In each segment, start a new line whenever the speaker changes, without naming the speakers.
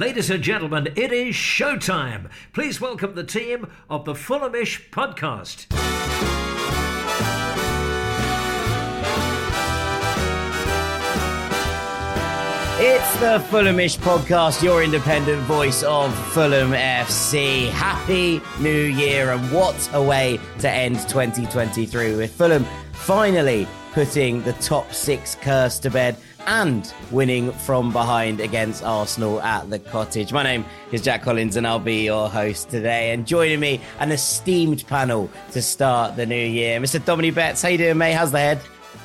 Ladies and gentlemen, it is showtime. Please welcome the team of the Fulhamish podcast.
It's the Fulhamish podcast, your independent voice of Fulham FC. Happy New Year, and what a way to end 2023 with Fulham finally putting the top six curse to bed and winning from behind against Arsenal at the cottage. My name is Jack Collins and I'll be your host today. And joining me, an esteemed panel to start the new year. Mr. Dominic Betts, how you doing, mate? How's the head?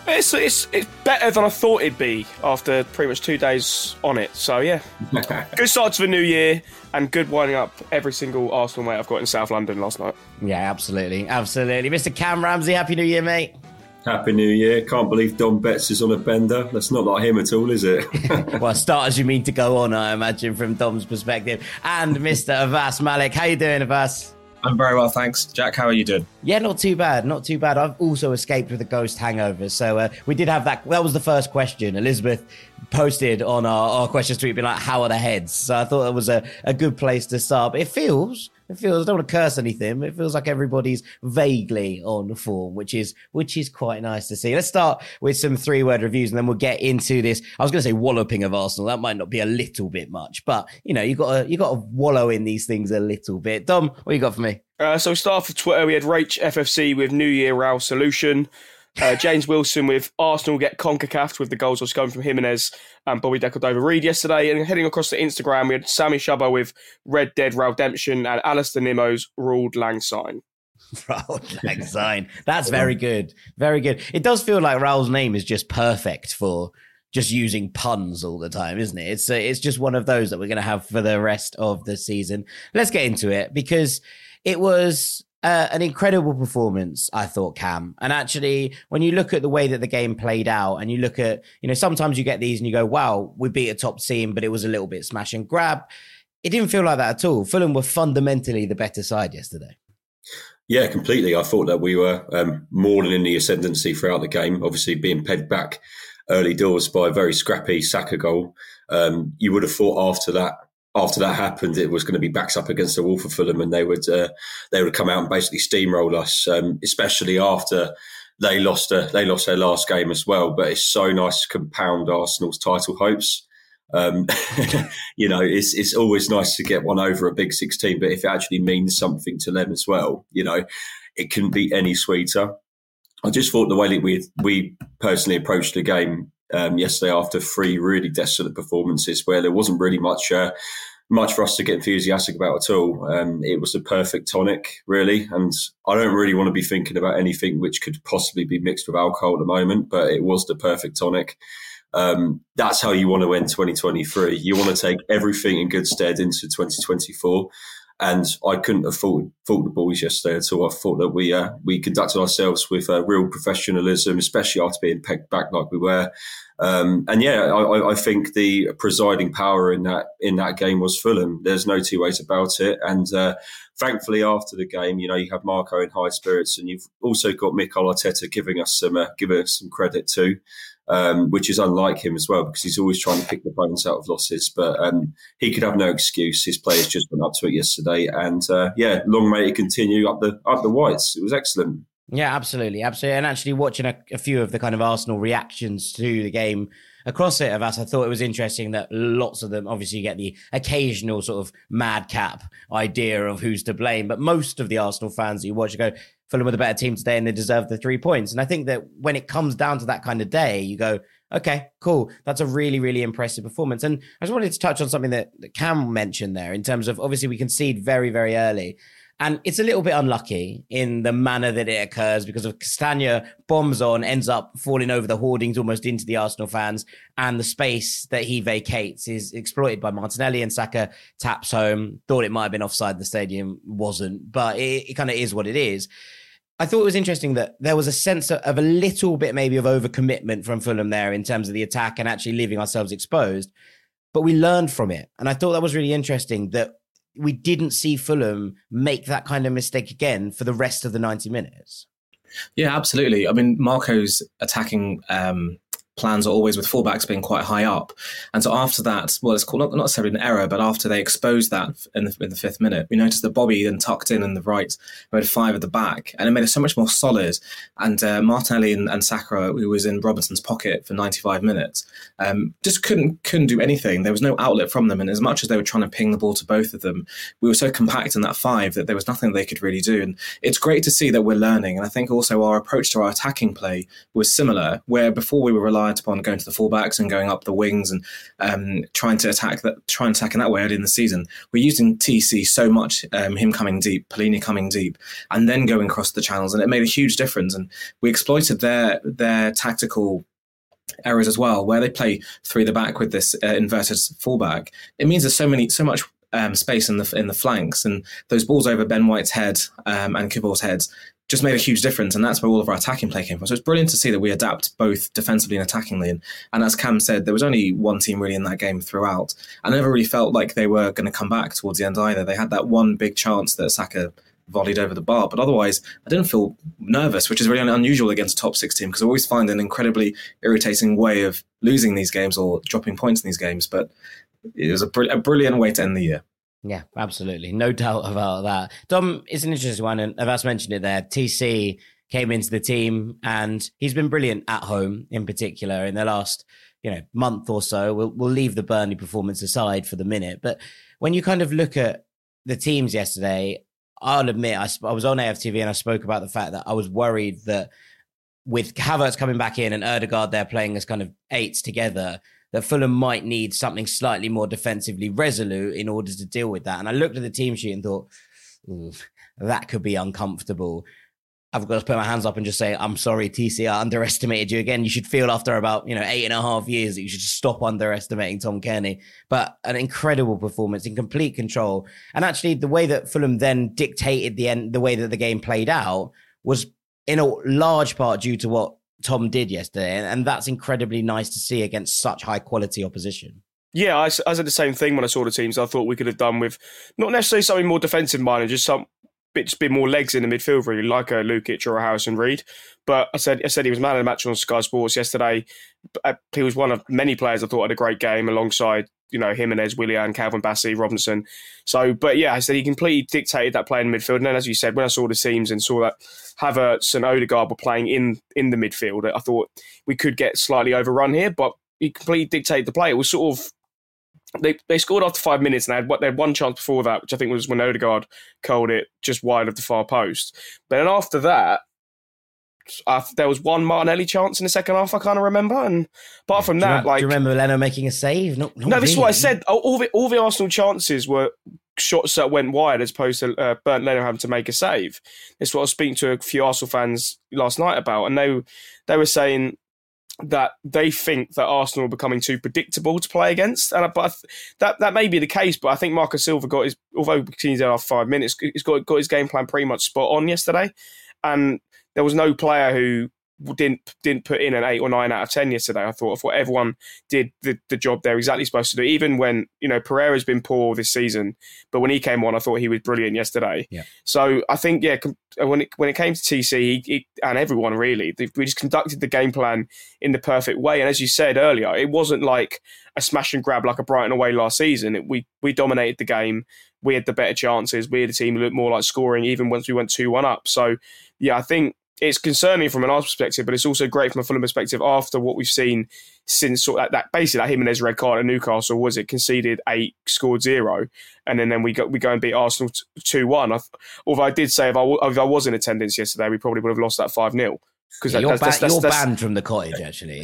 It's, it's, it's better than I thought it'd be after pretty much two days on it. So, yeah. good start to the new year and good winding up every single Arsenal mate I've got in South London last night.
Yeah, absolutely. Absolutely. Mr. Cam Ramsey, Happy New Year, mate.
Happy New Year. Can't believe Dom Betts is on a bender. That's not like him at all, is it?
well, start as you mean to go on, I imagine, from Dom's perspective. And Mr. Avais Malik. How you doing, Abbas?
I'm very well, thanks. Jack, how are you doing?
Yeah, not too bad, not too bad. I've also escaped with a ghost hangover. So uh, we did have that. That was the first question. Elizabeth posted on our, our question street, being like, how are the heads? So I thought that was a, a good place to start. But it feels it feels I don't want to curse anything. It feels like everybody's vaguely on form, which is which is quite nice to see. Let's start with some three word reviews, and then we'll get into this. I was going to say walloping of Arsenal. That might not be a little bit much, but you know you got to you got to wallow in these things a little bit. Dom, what you got for me?
Uh, so we start off with Twitter. We had Rach FFC with New Year Row Solution. Uh, James Wilson with Arsenal get CONCACAF with the goals was coming from Jimenez and Bobby De Cordova-Reid yesterday. And heading across to Instagram, we had Sammy Shubber with Red Dead Redemption and Alistair Nimmo's Raul'd Lang Syne.
Raul Lang Syne. That's very good. Very good. It does feel like Raul's name is just perfect for just using puns all the time, isn't it? It's uh, it's just one of those that we're going to have for the rest of the season. Let's get into it because it was uh, an incredible performance, I thought, Cam. And actually, when you look at the way that the game played out, and you look at, you know, sometimes you get these and you go, wow, we beat a top team, but it was a little bit smash and grab. It didn't feel like that at all. Fulham were fundamentally the better side yesterday.
Yeah, completely. I thought that we were um, more than in the ascendancy throughout the game. Obviously, being pegged back early doors by a very scrappy Saka goal. Um, you would have thought after that after that happened, it was going to be backs up against the wall for Fulham, and they would uh, they would come out and basically steamroll us, um, especially after they lost a, they lost their last game as well. But it's so nice to compound Arsenal's title hopes. Um, you know, it's it's always nice to get one over a big sixteen, but if it actually means something to them as well, you know, it can be any sweeter. I just thought the way that we we personally approached the game um, yesterday after three really desolate performances where there wasn't really much uh, much for us to get enthusiastic about at all. Um, it was a perfect tonic, really, and I don't really want to be thinking about anything which could possibly be mixed with alcohol at the moment. But it was the perfect tonic. Um, that's how you want to end 2023. You want to take everything in good stead into 2024. And I couldn't have faulted, the boys yesterday at all. I thought that we uh, we conducted ourselves with uh, real professionalism, especially after being pegged back like we were. Um, and yeah, I, I, think the presiding power in that in that game was Fulham. There's no two ways about it. And uh, thankfully, after the game, you know, you have Marco in high spirits, and you've also got Mikel Arteta giving us some uh, giving us some credit too um, which is unlike him as well because he's always trying to pick the bones out of losses. But um, he could have no excuse. His players just went up to it yesterday, and uh, yeah, long may it continue up the up the whites. It was excellent.
Yeah, absolutely, absolutely. And actually, watching a, a few of the kind of Arsenal reactions to the game across it of us, I thought it was interesting that lots of them obviously get the occasional sort of madcap idea of who's to blame, but most of the Arsenal fans that you watch go, Fulham with a better team today and they deserve the three points. And I think that when it comes down to that kind of day, you go, okay, cool. That's a really, really impressive performance. And I just wanted to touch on something that, that Cam mentioned there in terms of obviously we concede very, very early. And it's a little bit unlucky in the manner that it occurs because of Castagne bombs on, ends up falling over the hoardings almost into the Arsenal fans. And the space that he vacates is exploited by Martinelli and Saka taps home. Thought it might have been offside the stadium, wasn't, but it, it kind of is what it is. I thought it was interesting that there was a sense of a little bit maybe of overcommitment from Fulham there in terms of the attack and actually leaving ourselves exposed. But we learned from it. And I thought that was really interesting that we didn't see Fulham make that kind of mistake again for the rest of the 90 minutes.
Yeah, absolutely. I mean, Marco's attacking um, plans are always with fullbacks being quite high up. And so after that, well, it's called not, not necessarily an error, but after they exposed that in the, in the fifth minute, we noticed that Bobby then tucked in in the right, had five at the back, and it made it so much more solid. And uh, Martinelli and, and Saka, who was in Robinson's pocket for 95 minutes, um, just couldn't couldn't do anything. There was no outlet from them, and as much as they were trying to ping the ball to both of them, we were so compact in that five that there was nothing they could really do. And it's great to see that we're learning. And I think also our approach to our attacking play was similar, where before we were relying reliant upon going to the fullbacks and going up the wings and um, trying to attack that, try and attack in that way early in the season. We're using TC so much, um, him coming deep, Palhinha coming deep, and then going across the channels, and it made a huge difference. And we exploited their their tactical errors as well, where they play through the back with this uh, inverted fullback. It means there's so many, so much um, space in the in the flanks, and those balls over Ben White's head um, and Kiwior's heads just made a huge difference, and that's where all of our attacking play came from. So it's brilliant to see that we adapt both defensively and attackingly. And, and as Cam said, there was only one team really in that game throughout. I never really felt like they were going to come back towards the end either. They had that one big chance that Saka volleyed over the bar, but otherwise, I didn't feel nervous, which is really unusual against a top six team because I always find an incredibly irritating way of losing these games or dropping points in these games. But it was a, br- a brilliant way to end the year.
Yeah, absolutely. No doubt about that. Dom, it's an interesting one. And I've just mentioned it there. TC came into the team and he's been brilliant at home in particular in the last, you know, month or so. We'll, we'll leave the Burnley performance aside for the minute. But when you kind of look at the teams yesterday, I'll admit I, I was on AFTV and I spoke about the fact that I was worried that with Havertz coming back in and Odegaard there playing as kind of eights together, that Fulham might need something slightly more defensively resolute in order to deal with that. And I looked at the team sheet and thought, hmm, that could be uncomfortable. I've got to put my hands up and just say, I'm sorry, TC, I underestimated you again. You should feel after about, you know, eight and a half years that you should stop underestimating Tom Cairney. But an incredible performance in complete control. And actually the way that Fulham then dictated the end, the way that the game played out was in a large part due to what Tom did yesterday, and that's incredibly nice to see against such high quality opposition.
Yeah, I, I said the same thing when I saw the teams. I thought we could have done with not necessarily something more defensive minded, just some bit, just bit more legs in the midfield, really, like a Lukic or a Harrison Reed. But I said, I said he was man of the match on Sky Sports yesterday. Uh, he was one of many players I thought had a great game alongside you know, Jimenez, Willian, Calvin Bassey, Robinson. So, but yeah, I said he completely dictated that play in the midfield. And then, as you said, when I saw the teams and saw that Havertz and Odegaard were playing in in the midfield, I thought we could get slightly overrun here. But he completely dictated the play. It was sort of they they scored after five minutes and they had what they had one chance before that, which I think was when Odegaard curled it just wide of the far post. But then after that, uh, there was one Martinelli chance in the second half. I kind of remember, and apart from that,
remember,
like,
do you remember Leno making a save?
No, no, this is what I said. All the all the Arsenal chances were shots that went wide, as opposed to uh, Bernd Leno having to make a save. This is what I was speaking to a few Arsenal fans last night about, and they they were saying that they think that Arsenal are becoming too predictable to play against, and but that that may be the case. But I think Marcus Silva got his, although he's there after five minutes, he's got got his game plan pretty much spot on yesterday, and there was no player who didn't didn't put in an eight or nine out of ten yesterday. I thought of what everyone did the, the job they're exactly supposed to do. Even when you know Pereira's been poor this season, but when he came on, I thought he was brilliant yesterday.
Yeah.
So I think yeah, uh, when it when it came to TC he, he, and everyone really, we just conducted the game plan in the perfect way. And as you said earlier, it wasn't like a smash and grab like a Brighton away last season. It, we we dominated the game. We had the better chances. We had a team that looked more like scoring even once we went two one up. So yeah, I think it's concerning from an Arsenal perspective, but it's also great from a Fulham perspective after what we've seen since sort of that, that basically that Jimenez red card at Newcastle was it conceded eight, scored zero, and then, then we go we go and beat Arsenal two one. Although I did say if I if I was in attendance yesterday, we probably would have lost that five 0
because yeah, you're, that's, ba- that's, you're banned from the cottage. Actually,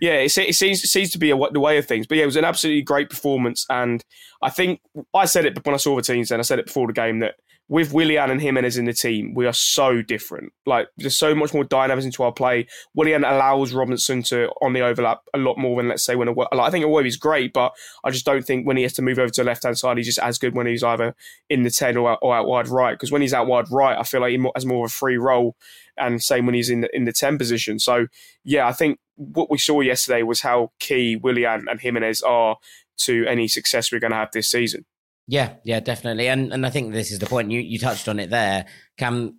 yeah, it, seems it seems to be a, the way of things. But yeah, it was an absolutely great performance, and I think I said it but when I saw the teams. Then I said it before the game that with Willian and Jimenez in the team, we are so different. Like there's so much more dynamics into our play. Willian allows Robinson to on the overlap a lot more than let's say when a, like, I think is great, but I just don't think when he has to move over to the left hand side, he's just as good when he's either in the ten or, or out wide right. Because when he's out wide right, I feel like he has more of a free role, and same when he's in the in the ten position. So yeah, I think what we saw yesterday was how key Willian and Jimenez are to any success we're going to have this season.
Yeah, yeah, definitely. And and I think this is the point. You you touched on it there. Cam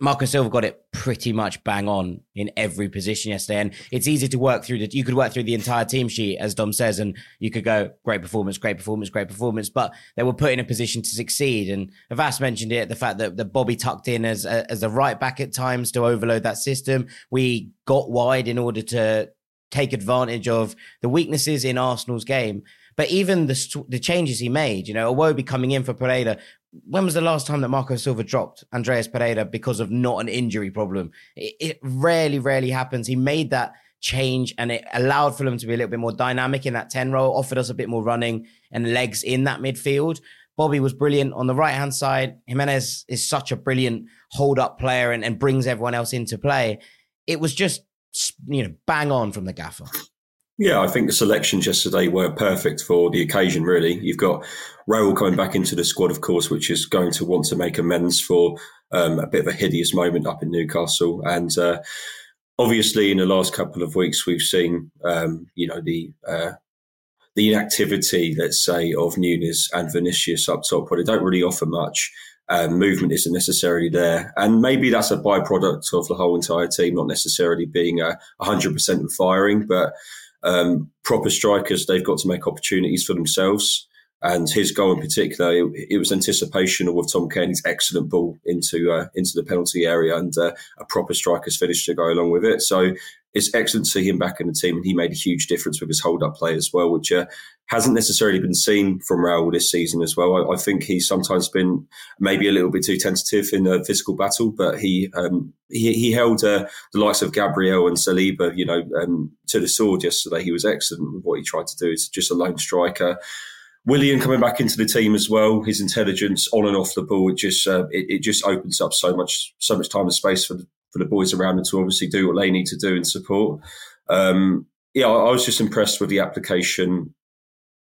Marco Silva got it pretty much bang on in every position yesterday. And it's easy to work through the you could work through the entire team sheet, as Dom says, and you could go, great performance, great performance, great performance. But they were put in a position to succeed. And Avais mentioned it, the fact that, that Bobby tucked in as as a right back at times to overload that system. We got wide in order to take advantage of the weaknesses in Arsenal's game. But even the the changes he made, you know, Iwobi coming in for Pereira. When was the last time that Marco Silva dropped Andreas Pereira because of not an injury problem? It, it rarely, rarely happens. He made that change and it allowed for Fulham to be a little bit more dynamic in that 10 role, offered us a bit more running and legs in that midfield. Bobby was brilliant on the right hand side. Jimenez is such a brilliant hold up player and, and brings everyone else into play. It was just, you know, bang on from the gaffer.
Yeah, I think the selections yesterday were perfect for the occasion, really. You've got Raul coming back into the squad, of course, which is going to want to make amends for um, a bit of a hideous moment up in Newcastle. And uh, obviously, in the last couple of weeks, we've seen, um, you know, the uh, the inactivity, let's say, of Nunez and Vinicius up top, where they don't really offer much. Um, movement isn't necessarily there. And maybe that's a byproduct of the whole entire team not necessarily being a 100% firing, but um, proper strikers, they've got to make opportunities for themselves. And his goal in particular, it, it was anticipation with Tom Cairney's excellent ball into uh, into the penalty area and uh, a proper striker's finish to go along with it. So it's excellent to see him back in the team, and he made a huge difference with his hold up play as well, which uh, hasn't necessarily been seen from Raul this season as well. I, I, think he's sometimes been maybe a little bit too tentative in the physical battle, but he um, he, he, held uh, the likes of Gabriel and Saliba, you know, um, to the sword yesterday. He was excellent with what he tried to do. It's just a lone striker. Willian coming back into the team as well. His intelligence on and off the ball, it just uh, it, it, just opens up so much so much time and space for the, for the boys around him to obviously do what they need to do and support. Um, yeah, I, I was just impressed with the application,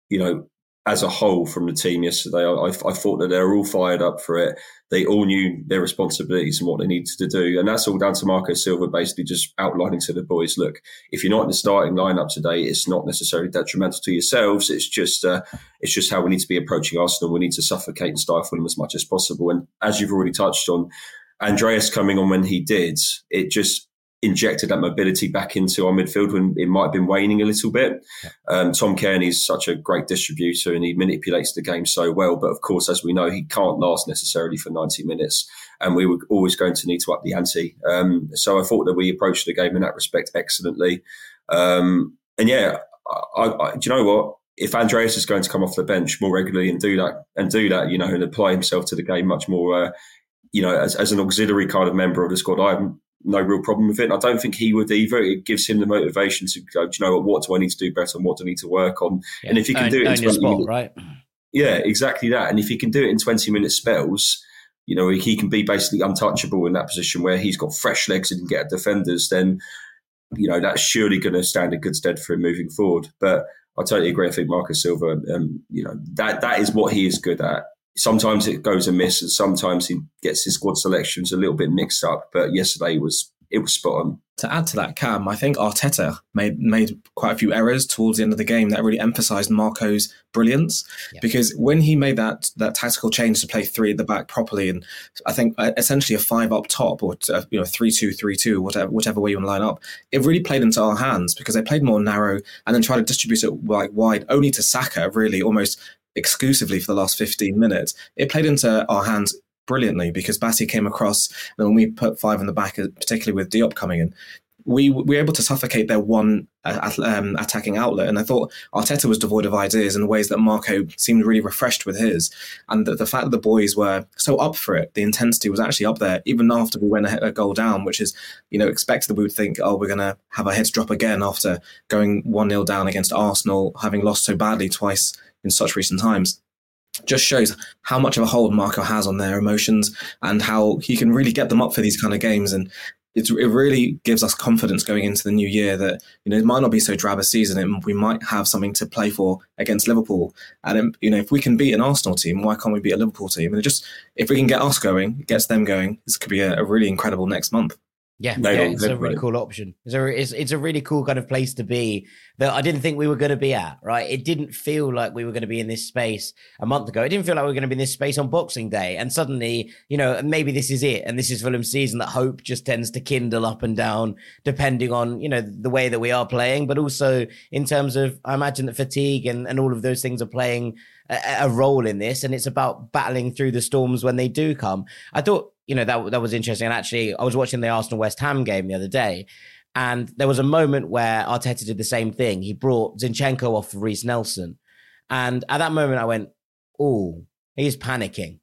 you know, as a whole from the team yesterday. I, I, thought that they were all fired up for it. They all knew their responsibilities and what they needed to do. And that's all down to Marco Silva basically just outlining to the boys, look, if you're not in the starting lineup today, it's not necessarily detrimental to yourselves. It's just, uh, it's just how we need to be approaching Arsenal. We need to suffocate and stifle them as much as possible. And as you've already touched on, Andreas coming on when he did, it just injected that mobility back into our midfield when it might have been waning a little bit. Um, Tom Cairney is such a great distributor and he manipulates the game so well. But of course, as we know, he can't last necessarily for 90 minutes. And we were always going to need to up the ante. Um, so I thought that we approached the game in that respect excellently. Um, and yeah, I, I, do you know what? If Andreas is going to come off the bench more regularly and do that and do that, you know, and apply himself to the game much more uh, you know, as, as an auxiliary kind of member of the squad, I have no real problem with it. And I don't think he would either. It gives him the motivation to go, do you know what, what do I need to do better and what do I need to work on? Yeah. And if he can do it in 20 spot, minutes,
right?
Yeah, exactly that. And if he can do it in 20 minute spells, you know, he can be basically untouchable in that position where he's got fresh legs and can get defenders, then, you know, that's surely going to stand in good stead for him moving forward. But I totally agree. I think Marcus Silva, um, you know, that that is what he is good at sometimes it goes amiss and sometimes he gets his squad selections a little bit mixed up. But yesterday was it was spot on.
To add to that, Cam, I think Arteta made made quite a few errors towards the end of the game that really emphasised Marco's brilliance. Yeah. Because when he made that that tactical change to play three at the back properly, and I think uh, essentially a five up top or uh, you know three two three two whatever whichever way you want to line up, it really played into our hands because they played more narrow and then tried to distribute it like wide only to Saka really almost exclusively for the last 15 minutes, it played into our hands brilliantly because Bassey came across, and when we put five in the back, particularly with Diop coming in, we, we were able to suffocate their one uh, um, attacking outlet. And I thought Arteta was devoid of ideas in ways that Marco seemed really refreshed with his. And the, the fact that the boys were so up for it, the intensity was actually up there, even after we went a, a goal down, which is, you know, expected that we would think, oh, we're going to have our heads drop again after going 1 0 down against Arsenal, having lost so badly twice in such recent times just shows how much of a hold Marco has on their emotions and how he can really get them up for these kind of games. And it really gives us confidence going into the new year that you know it might not be so drab a season. And we might have something to play for against Liverpool. And you know if we can beat an Arsenal team why can't we beat a Liverpool team? And just if we can get us going gets them going this could be a, a really incredible next month
yeah, yeah it's a really cool option. It's a it's, it's a really cool kind of place to be that I didn't think we were going to be at. Right, it didn't feel like we were going to be in this space a month ago. It didn't feel like we were going to be in this space on Boxing Day, and suddenly, you know, maybe this is it, and this is Fulham's season. That hope just tends to kindle up and down depending on you know the way that we are playing, but also in terms of I imagine that fatigue and and all of those things are playing a, a role in this, and it's about battling through the storms when they do come. I thought you know that that was interesting. And actually, I was watching the Arsenal West Ham game the other day, and there was a moment where Arteta did the same thing. He brought Zinchenko off for Reiss Nelson, and at that moment, I went, "Oh, he's panicking."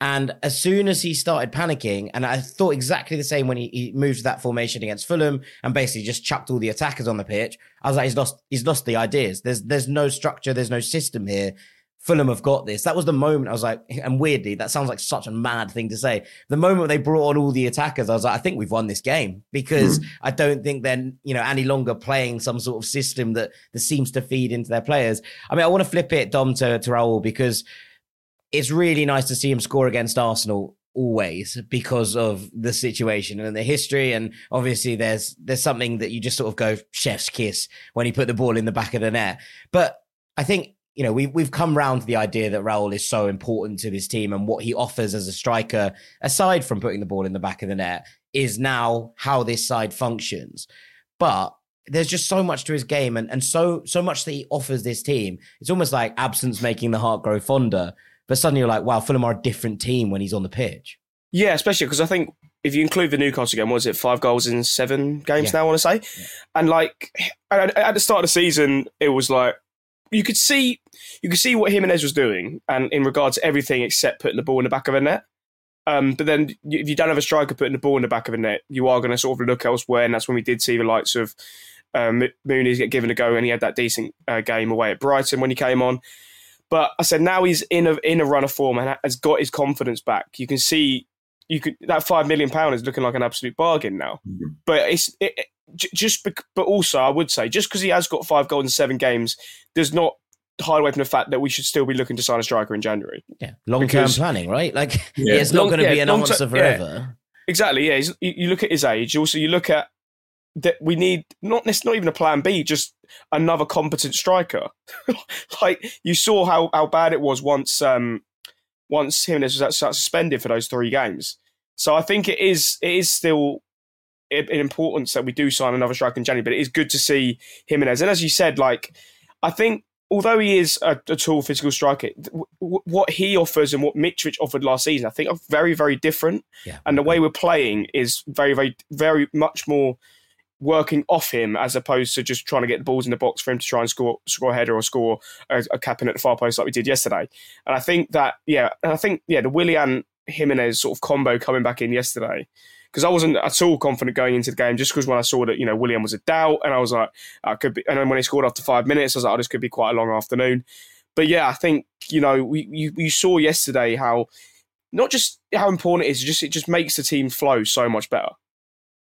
And as soon as he started panicking, and I thought exactly the same when he, he moved to that formation against Fulham and basically just chucked all the attackers on the pitch. I was like, he's lost, he's lost the ideas. There's there's no structure, there's no system here. Fulham have got this. That was the moment I was like, and weirdly, that sounds like such a mad thing to say. The moment they brought on all the attackers, I was like, I think we've won this game because mm. I don't think they're, you know, any longer playing some sort of system that, that seems to feed into their players. I mean, I want to flip it, Dom, to, to Raul because it's really nice to see him score against Arsenal always because of the situation and the history and obviously there's there's something that you just sort of go chef's kiss when he put the ball in the back of the net but i think you know, we've we've come round to the idea that Raul is so important to this team and what he offers as a striker, aside from putting the ball in the back of the net, is now how this side functions. But there's just so much to his game and, and so so much that he offers this team. It's almost like absence making the heart grow fonder. But suddenly you're like, wow, Fulham are a different team when he's on the pitch.
Yeah, especially because I think if you include the Newcastle game, was it five goals in seven games yeah. now? I want to say, yeah. and like at the start of the season, it was like you could see you could see what Jimenez was doing, and in regards to everything except putting the ball in the back of a net. Um, but then if you don't have a striker putting the ball in the back of a net, you are going to sort of look elsewhere, and that's when we did see the likes of um, Muniz get given a go, and he had that decent uh, game away at Brighton when he came on. But I said now he's in a in a run of form and has got his confidence back. You can see you could that five million pound is looking like an absolute bargain now. Mm-hmm. But it's it, just but also I would say just because he has got five goals in seven games does not hide away from the fact that we should still be looking to sign a striker in January.
Yeah, long term planning, right? Like yeah. it's not going to yeah, be an answer forever.
Yeah. Exactly. Yeah, you, you look at his age. Also, you look at that we need not it's not even a plan B, just another competent striker. like you saw how how bad it was once um once Jimenez was suspended for those three games. So I think it is it is still an importance that we do sign another striker in January, but it is good to see Jimenez. And as you said, like I think although he is a, a tall physical striker, w- what he offers and what Mitrovic offered last season, I think are very, very different. Yeah. And the way we're playing is very, very, very much more working off him as opposed to just trying to get the balls in the box for him to try and score score a header or score a, a capping at the far post like we did yesterday. And I think that, yeah, and I think, yeah, the Willian Jimenez sort of combo coming back in yesterday because I wasn't at all confident going into the game just because when I saw that you know Willian was a doubt and I was like I could be and then when he scored after five minutes I was like oh, this could be quite a long afternoon but yeah I think you know we you, you saw yesterday how not just how important it is just it just makes the team flow so much better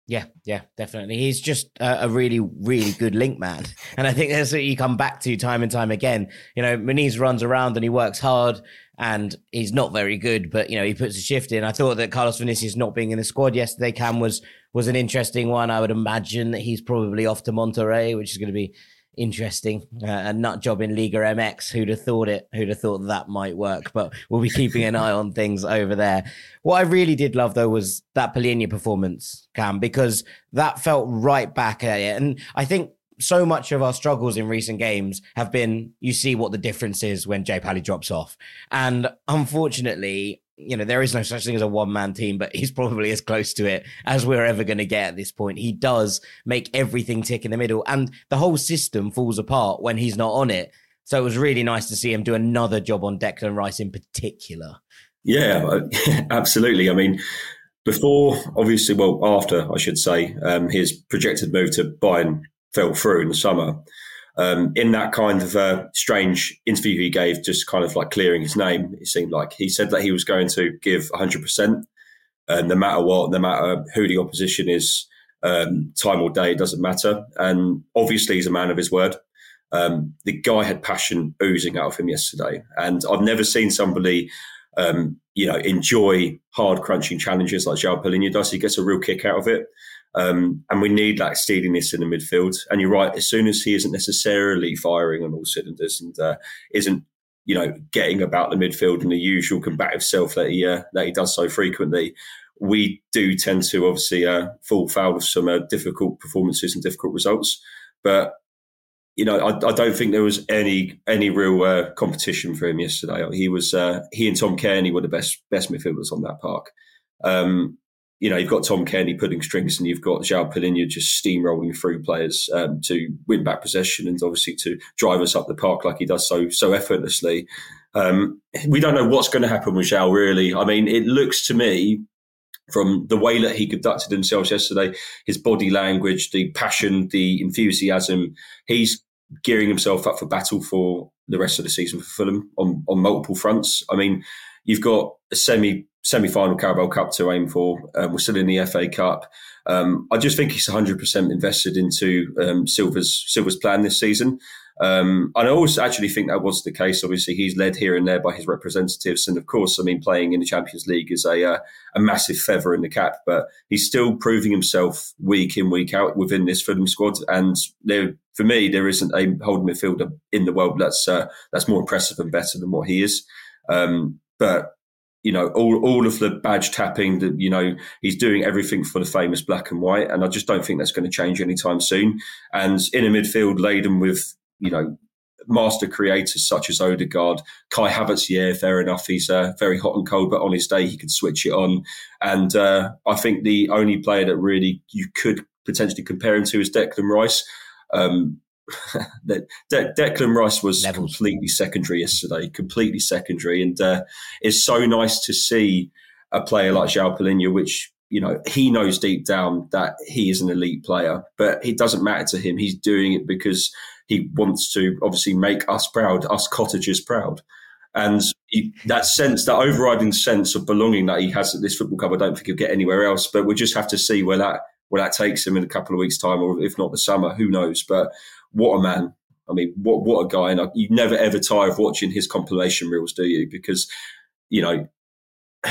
yeah, yeah, definitely. He's just a, a, really, really good link man. And I think that's what you come back to time and time again. You know, Muniz runs around and he works hard and he's not very good, but you know, he puts a shift in. I thought that Carlos Vinicius not being in the squad yesterday, Cam was was an interesting one. I would imagine that he's probably off to Monterrey, which is going to be interesting. Uh, a nut job in Liga MX. Who'd have thought it? Who'd have thought that might work? But we'll be keeping an eye on things over there. What I really did love though was that Palhinha performance, Cam, because that felt right back at it. And I think so much of our struggles in recent games have been you see what the difference is when Jay Pally drops off. And unfortunately, you know, there is no such thing as a one man team, but he's probably as close to it as we're ever going to get at this point. He does make everything tick in the middle, and the whole system falls apart when he's not on it. So it was really nice to see him do another job on Declan Rice in particular.
Yeah, absolutely. I mean, before, obviously, well, after, I should say, um, his projected move to Bayern fell through in the summer. Um, in that kind of uh, strange interview he gave, just kind of like clearing his name, it seemed like he said that he was going to give 100%, and no matter what, no matter who the opposition is, um, time or day, it doesn't matter. And obviously, he's a man of his word. Um, the guy had passion oozing out of him yesterday, and I've never seen somebody, um, you know, enjoy hard crunching challenges like João Palhinha does. He gets a real kick out of it. Um, and we need that steadiness in the midfield. And you're right, as soon as he isn't necessarily firing on all cylinders and uh, isn't, you know, getting about the midfield in the usual combative self that he uh, that he does so frequently, we do tend to obviously uh, fall foul of some uh, difficult performances and difficult results. But you know, I, I, don't think there was any any real uh, competition for him yesterday. He was uh, he and Tom Cairney were the best best midfielders on that park. Um, you know, you've got Tom Cairney putting strings and you've got João Palhinha just steamrolling through players um, to win back possession and obviously to drive us up the park like he does so so effortlessly. Um, we don't know what's going to happen with João, really. I mean, it looks to me from the way that he conducted himself yesterday, his body language, the passion, the enthusiasm, he's gearing himself up for battle for the rest of the season for Fulham on, on multiple fronts. I mean, you've got a semi semi-final Carabao Cup to aim for. Um, we're still in the FA Cup. Um, I just think he's 100% invested into um, Silva's Silva's plan this season. Um, and I always actually think that was the case. Obviously, he's led here and there by his representatives, and of course, I mean, playing in the Champions League is a uh, a massive feather in the cap. But he's still proving himself week in week out within this Fulham squad. And there, for me, there isn't a holding midfielder in the world that's uh, that's more impressive and better than what he is. Um, but you know, all, all of the badge tapping that, you know, he's doing everything for the famous black and white. And I just don't think that's going to change anytime soon. And in a midfield laden with, you know, master creators such as Odegaard, Kai Havertz, yeah, fair enough. He's uh, very hot and cold, but on his day, he could switch it on. And uh, I think the only player that really you could potentially compare him to is Declan Rice. Um, De- De- Declan Rice was Levels. completely secondary yesterday, completely secondary, and uh, it's so nice to see a player like João Palhinha, which you know he knows deep down that he is an elite player, but it doesn't matter to him. He's doing it because he wants to obviously make us proud, us cottagers proud. And he, that sense, that overriding sense of belonging that he has at this football club, I don't think he'll get anywhere else. But we'll just have to see where that where that takes him in a couple of weeks' time, or if not the summer, who knows? But what a man. I mean, what what a guy! And you never ever tire of watching his compilation reels, do you? Because you know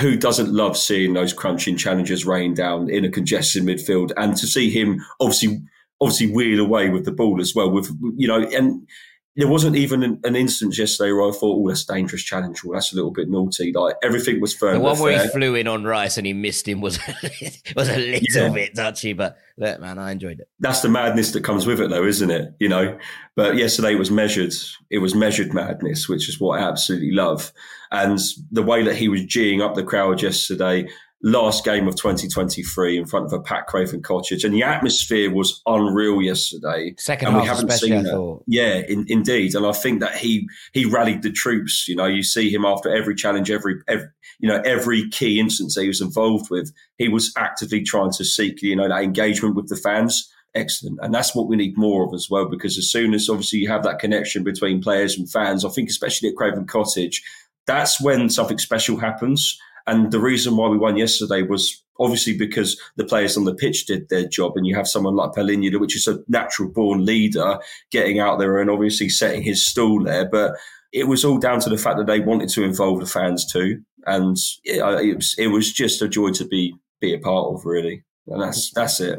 who doesn't love seeing those crunching challenges rain down in a congested midfield, and to see him obviously obviously wheel away with the ball as well. With you know, and there wasn't even an, an, instance yesterday where I thought, "Oh, that's a dangerous challenge. Well, that's a little bit naughty." Like everything was firm.
The one where he flew in on Rice and he missed him was was a little yeah. bit touchy, but look, man, I enjoyed it.
That's the madness that comes with it, though, isn't it? You know. But yesterday it was measured. It was measured madness, which is what I absolutely love. And the way that he was geeing up the crowd yesterday, last game of 2023 in front of a packed Craven Cottage, and the atmosphere was unreal yesterday.
Second and half, we haven't seen
that. Yeah, in, indeed, and I think that he he rallied the troops. You know, you see him after every challenge, every, every you know every key instance that he was involved with, he was actively trying to seek you know that engagement with the fans. Excellent, and that's what we need more of as well. Because as soon as obviously you have that connection between players and fans, I think especially at Craven Cottage, that's when something special happens and the reason why we won yesterday was obviously because the players on the pitch did their job, and you have someone like Palhinha, which is a natural born leader, getting out there and obviously setting his stall there. But it was all down to the fact that they wanted to involve the fans too, and it, it, was, it was just a joy to be be a part of, really. And that's that's it.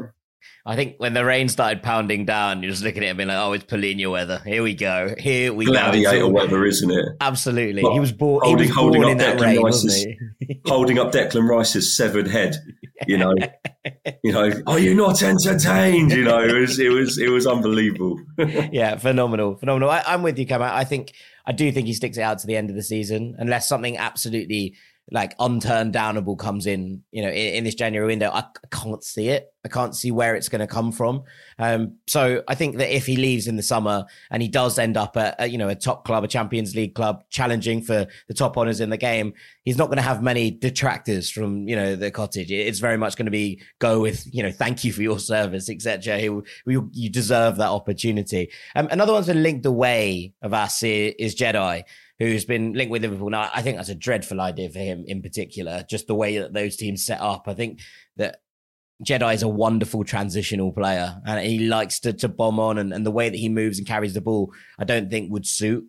I think when the rain started pounding down, you're just looking at him and being like, "Oh, it's Palhinha weather. Here we go. Here we go.
Gladiator weather, isn't it?
Absolutely. But he was. Holding, he was born in that rain, Rice's,
holding up Declan Rice's severed head you know, you know, are you not entertained? You know, it was it was it was unbelievable.
yeah, phenomenal, phenomenal. I, am with you, Cam. I think I do think he sticks it out to the end of the season, unless something absolutely like unturned downable comes in, you know, in, in this January window. I, I, can't see it. I can't see where it's going to come from. Um, so I think that if he leaves in the summer and he does end up at, you know a top club, a Champions League club, challenging for the top honors in the game, he's not going to have many detractors from you know the cottage. It's very much going to be go with you know thank you for your service, etc. You deserve that opportunity. Um, another one's been linked away of us is Jedi who's been linked with Liverpool. Now, I think that's a dreadful idea for him in particular, just the way that those teams set up. I think that Jedi is a wonderful transitional player and he likes to, to bomb on and, and the way that he moves and carries the ball, I don't think would suit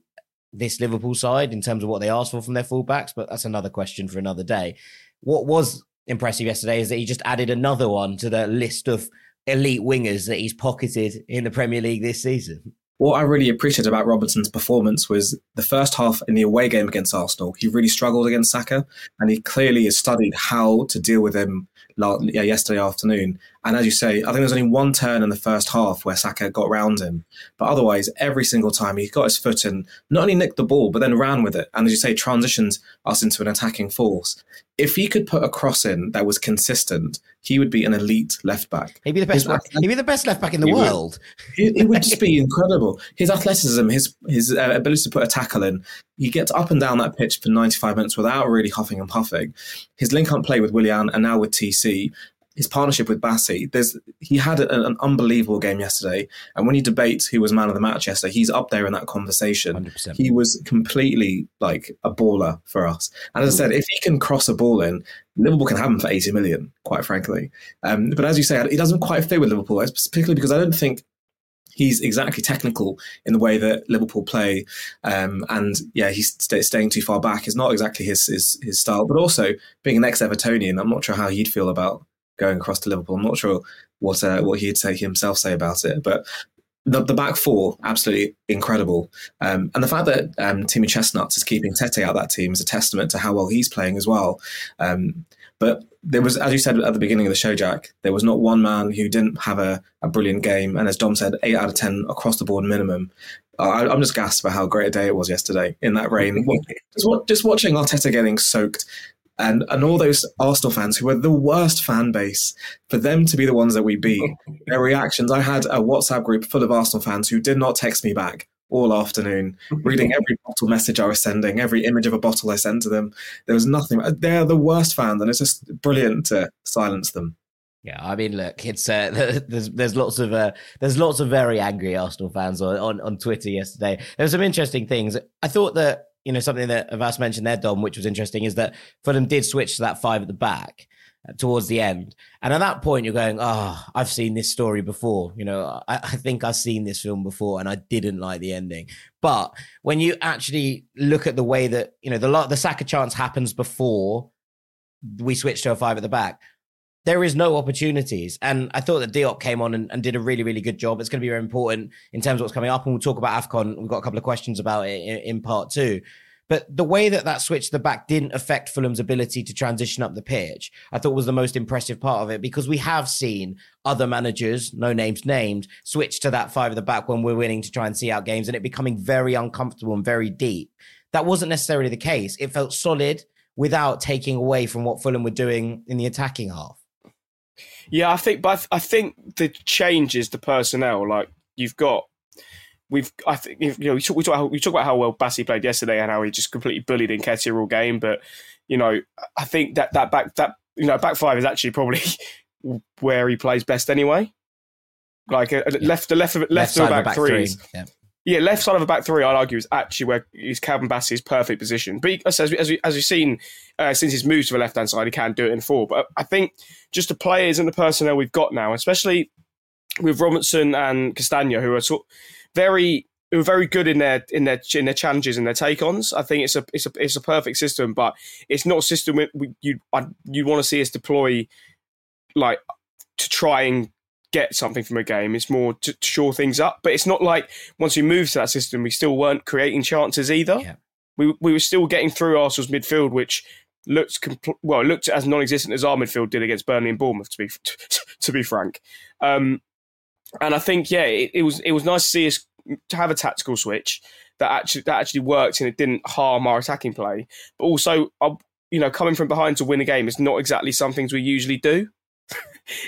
this Liverpool side in terms of what they asked for from their fullbacks, but that's another question for another day. What was impressive yesterday is that he just added another one to the list of elite wingers that he's pocketed in the Premier League this season.
What I really appreciated about Robinson's performance was the first half in the away game against Arsenal. He really struggled against Saka, and he clearly has studied how to deal with him yesterday afternoon. And as you say, I think there was only one turn in the first half where Saka got round him. But otherwise, every single time he got his foot in, not only nicked the ball, but then ran with it. And as you say, transitioned us into an attacking force. If he could put a cross in that was consistent, he would be an elite left back.
He'd be the best. He'd be the best left back in the he world.
Would, it, would just be incredible. His athleticism, his his uh, ability to put a tackle in. He gets up and down that pitch for 95 minutes without really huffing and puffing. His link-up play with Willian and now with TC his partnership with Bassey, there's he had an, an, unbelievable game yesterday, and when you debate who was man of the match yesterday, he's up there in that conversation. 100%. He was completely like a baller for us. And as I said, if he can cross a ball in, Liverpool can have him for 80 million, quite frankly. Um, but as you say, he doesn't quite fit with Liverpool, particularly because I don't think he's exactly technical in the way that Liverpool play. Um, and yeah, he's st- staying too far back is not exactly his, his, his style. But also being an ex-Evertonian, I'm not sure how he'd feel about going across to Liverpool. I'm not sure what uh, what he'd say himself say about it, but the, the back four absolutely incredible, um, and the fact that um, Timmy Chestnut is keeping Tete out that team is a testament to how well he's playing as well. Um, but there was, as you said at the beginning of the show, Jack, there was not one man who didn't have a, a brilliant game, and as Dom said, eight out of ten across the board minimum. I, am just gassed by how great a day it was yesterday in that rain. just, just watching Arteta getting soaked and and all those Arsenal fans who were the worst fan base, for them to be the ones that we beat, their reactions. I had a WhatsApp group full of Arsenal fans who did not text me back all afternoon, reading every bottle message I was sending, every image of a bottle I sent to them. There was nothing. They're the worst fans, and it's just brilliant to silence them.
Yeah, I mean, look, it's uh, there's there's lots of uh, there's lots of very angry Arsenal fans on, on on Twitter yesterday. There were some interesting things. I thought that you know, something that Avais mentioned there, Dom, which was interesting, is that Fulham did switch to that five at the back uh, towards the end. And at that point, you're going, oh, I've seen this story before. You know, I, I, think I've seen this film before and I didn't like the ending. But when you actually look at the way that, you know, the, the Saka chance happens before we switch to a five at the back, there is no opportunities. And I thought that Diop came on and, and, did a really, really good job. It's going to be very important in terms of what's coming up. And we'll talk about AFCON. We've got a couple of questions about it in, in part two. But the way that that switch to the back didn't affect Fulham's ability to transition up the pitch, I thought was the most impressive part of it because we have seen other managers, no names named, switch to that five at the back when we're winning to try and see out games and it becoming very uncomfortable and very deep. That wasn't necessarily the case. It felt solid without taking away from what Fulham were doing in the attacking half.
Yeah, I think, but I think the change is the personnel. Like you've got, we've, I think, you know, we talk, we talk, we talk about how well Bassey played yesterday and how he just completely bullied Nketiah all game. But you know, I think that that back that you know back five is actually probably where he plays best anyway. Like a, yeah. left, the left, of left, left of back, back three. Yeah. Yeah, left side of a back three, I'd argue, is actually where is Calvin Bassey's perfect position. But as, as, we, as we've seen uh, since he's moved to the left hand side, he can do it in four. But I think just the players and the personnel we've got now, especially with Robinson and Castagne, who are sort very who are very good in their in their in their challenges and their take ons. I think it's a it's a it's a perfect system, but it's not a system you you want to see us deploy like to try and get something from a game. It's more to, shore things up. But it's not like once we moved to that system, we still weren't creating chances either. Yeah. We we were still getting through Arsenal's midfield, which looked compl- well, looked as non-existent as our midfield did against Burnley and Bournemouth. To be to be frank, um, and I think yeah, it, it, was it was nice to see us to have a tactical switch that actually that actually worked and it didn't harm our attacking play. But also, uh, you know, coming from behind to win a game is not exactly some things we usually do.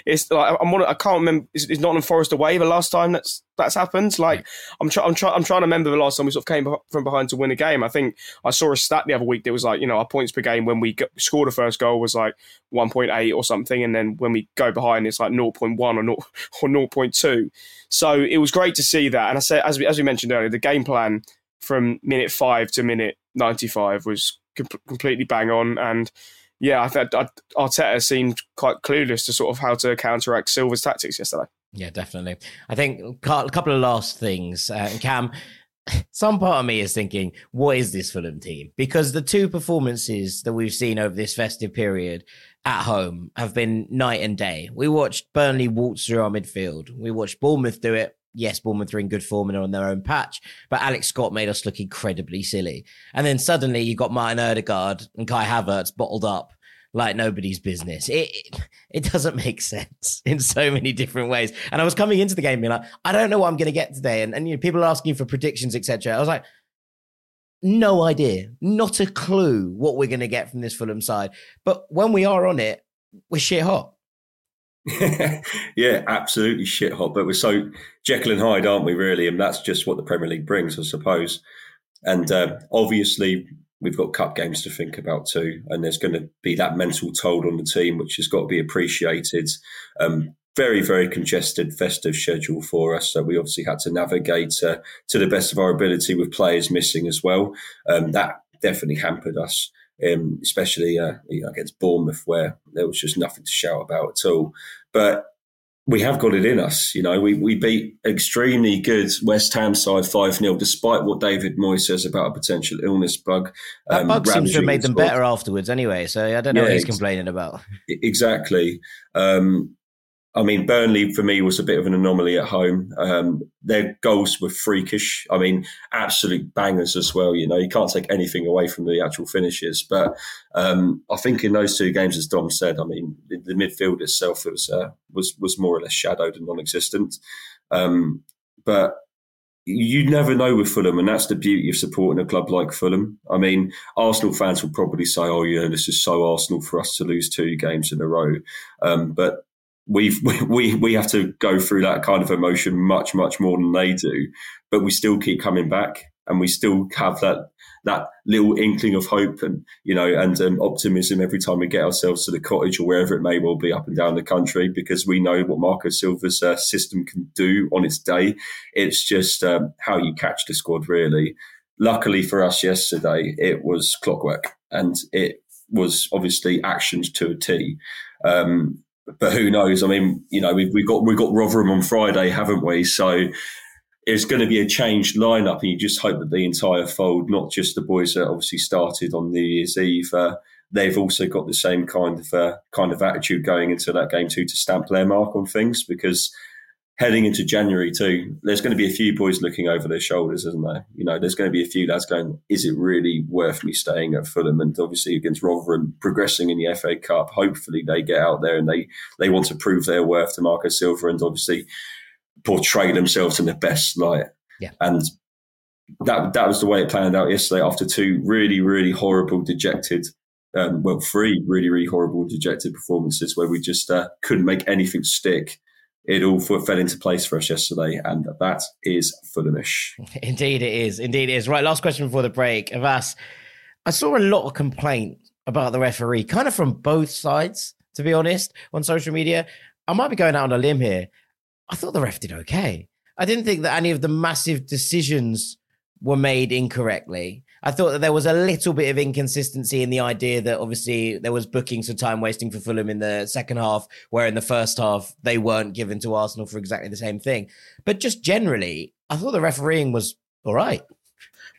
It's like I'm one, I can't remember. It's, it's Nottingham Forest away the last time that's that's happened. Like I'm trying, I'm trying, I'm trying to remember the last time we sort of came from behind to win a game. I think I saw a stat the other week that was like, you know, our points per game when we scored a first goal was like 1.8 or something, and then when we go behind, it's like 0.1 or 0, or 0.2. So it was great to see that. And I said, as we as we mentioned earlier, the game plan from minute five to minute 95 was com- completely bang on and yeah, I thought Arteta seemed quite clueless to sort of how to counteract Silva's tactics yesterday.
Yeah, definitely. I think a couple of last things. Uh, Cam, some part of me is thinking, what is this Fulham team? Because the two performances that we've seen over this festive period at home have been night and day. We watched Burnley waltz through our midfield. We watched Bournemouth do it yes, Bournemouth are in good form and are on their own patch, but Alex Scott made us look incredibly silly. And then suddenly you got Martin Odegaard and Kai Havertz bottled up like nobody's business. It, it, it doesn't make sense in so many different ways. And I was coming into the game being like, I don't know what I'm going to get today, and and you know, people are asking for predictions, etc. I was like, no idea, not a clue what we're going to get from this Fulham side. But when we are on it, we're shit hot.
yeah, absolutely shit hot. But we're so Jekyll and Hyde, aren't we? Really, and that's just what the Premier League brings, I suppose. And uh, obviously, we've got cup games to think about too, and there's going to be that mental toll on the team, which has got to be appreciated. Um, very, very congested festive schedule for us. So we obviously had to navigate uh, to the best of our ability with players missing as well. Um, that definitely hampered us um, especially uh, you know, against Bournemouth, where there was just nothing to shout about at all. But we have got it in us. You know, we, we beat extremely good West Ham side 5 0, despite what David Moyes says about a potential illness bug.
That um, bug seems to have made them better afterwards anyway. So I don't know yeah, what he's complaining about.
Exactly. Um, I mean, Burnley for me was a bit of an anomaly at home. Um, their goals were freakish. I mean, absolute bangers as well. You know, you can't take anything away from the actual finishes. But um, I think in those two games, as Dom said, I mean, the, the midfield itself was uh, was was more or less shadowed and non-existent. Um, but you never know with Fulham, and that's the beauty of supporting a club like Fulham. I mean, Arsenal fans will probably say, "Oh, yeah, this is so Arsenal for us to lose two games in a row," um, but we've we we have to go through that kind of emotion much much more than they do but we still keep coming back and we still have that that little inkling of hope and you know and um, optimism every time we get ourselves to the cottage or wherever it may well be up and down the country because we know what Marco Silva's uh, system can do on its day. It's just um, how you catch the squad really. Luckily for us yesterday it was clockwork and it was obviously actions to a T. Um, but who knows? I mean, you know, we've, we've got we've got Rotherham on Friday, haven't we? So it's going to be a changed lineup, and you just hope that the entire fold, not just the boys that obviously started on New Year's Eve, uh, they've also got the same kind of uh, kind of attitude going into that game too to stamp their mark on things because heading into January too, there's going to be a few boys looking over their shoulders, isn't there? You know, there's going to be a few lads going, is it really worth me staying at Fulham? And obviously against Rotherham, progressing in the FA Cup, hopefully they get out there and they, they want to prove their worth to Marco Silva and obviously portray themselves in the best light.
Yeah.
And that that was the way it planned out yesterday after two really, really horrible, dejected um, well, three really, really horrible, dejected performances where we just uh, couldn't make anything stick it all fell into place for us yesterday, and that is Fulhamish.
Indeed, it is. Indeed, it is. Right, last question before the break. Avais, I saw a lot of complaint about the referee, kind of from both sides, to be honest, on social media. I might be going out on a limb here. I thought the ref did okay. I didn't think that any of the massive decisions were made incorrectly. I thought that there was a little bit of inconsistency in the idea that obviously there was bookings for time wasting for Fulham in the second half, where in the first half they weren't given to Arsenal for exactly the same thing. But just generally, I thought the refereeing was all right.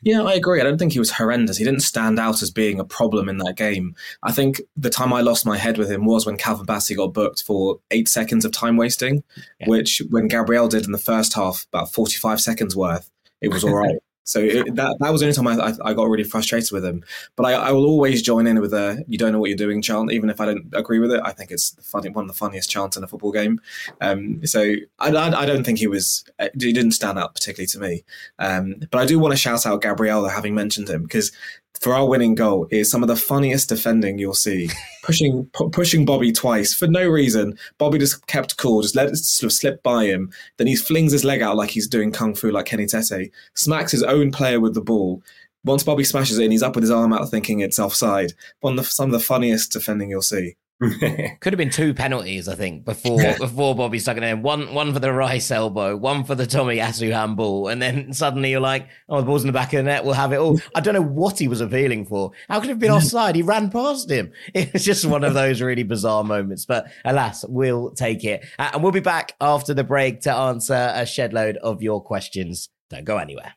Yeah, I agree. I don't think he was horrendous. He didn't stand out as being a problem in that game. I think the time I lost my head with him was when Calvin Bassey got booked for eight seconds of time wasting, yeah. which when Gabriel did in the first half, about 45 seconds worth, it was all right. So it, that that was the only time I, I, I got really frustrated with him. But I, I will always join in with a "you don't know what you're doing" chant, even if I don't agree with it. I think it's funny, one of the funniest chants in a football game. Um, so I, I, don't think he was he didn't stand out particularly to me. Um, but I do want to shout out Gabriel, having mentioned him, because for our winning goal is some of the funniest defending you'll see. pushing pu- pushing Bobby twice for no reason. Bobby just kept cool, just let it sort of slip by him. Then he flings his leg out like he's doing kung fu, like Kenny Tete. Smacks his own player with the ball. Once Bobby smashes it, and he's up with his arm out, thinking it's offside. One of the, some of the funniest defending you'll see.
Could have been two penalties, I think, before before Bobby stuck it in. One one for the Rice elbow, one for the Tomiyasu handball, and then suddenly you're like, oh, the ball's in the back of the net, we'll have it all. I don't know what he was appealing for. How could it have been offside? He ran past him. It was just one of those really bizarre moments. But alas, we'll take it. Uh, and we'll be back after the break to answer a shed load of your questions. Don't go anywhere.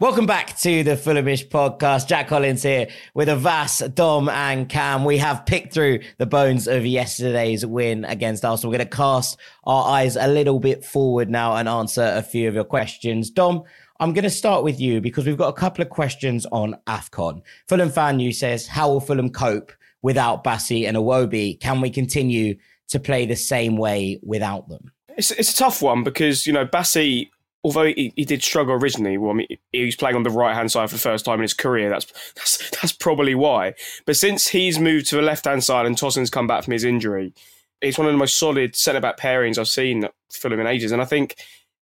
Welcome back to the Fulhamish podcast. Jack Collins here with Avais, Dom, and Cam. We have picked through the bones of yesterday's win against Arsenal. We're going to cast our eyes a little bit forward now and answer a few of your questions. Dom, I'm going to start with you because we've got a couple of questions on AFCON. Fulham fan you says, how will Fulham cope without Bassey and Iwobi? Can we continue to play the same way without them?
It's, it's a tough one because, you know, Bassey although he, he did struggle originally, well, I mean, he was playing on the right hand side for the first time in his career. That's, that's that's probably why. But since he's moved to the left hand side and Tosin's come back from his injury, it's one of the most solid centre back pairings I've seen at Fulham in ages. And I think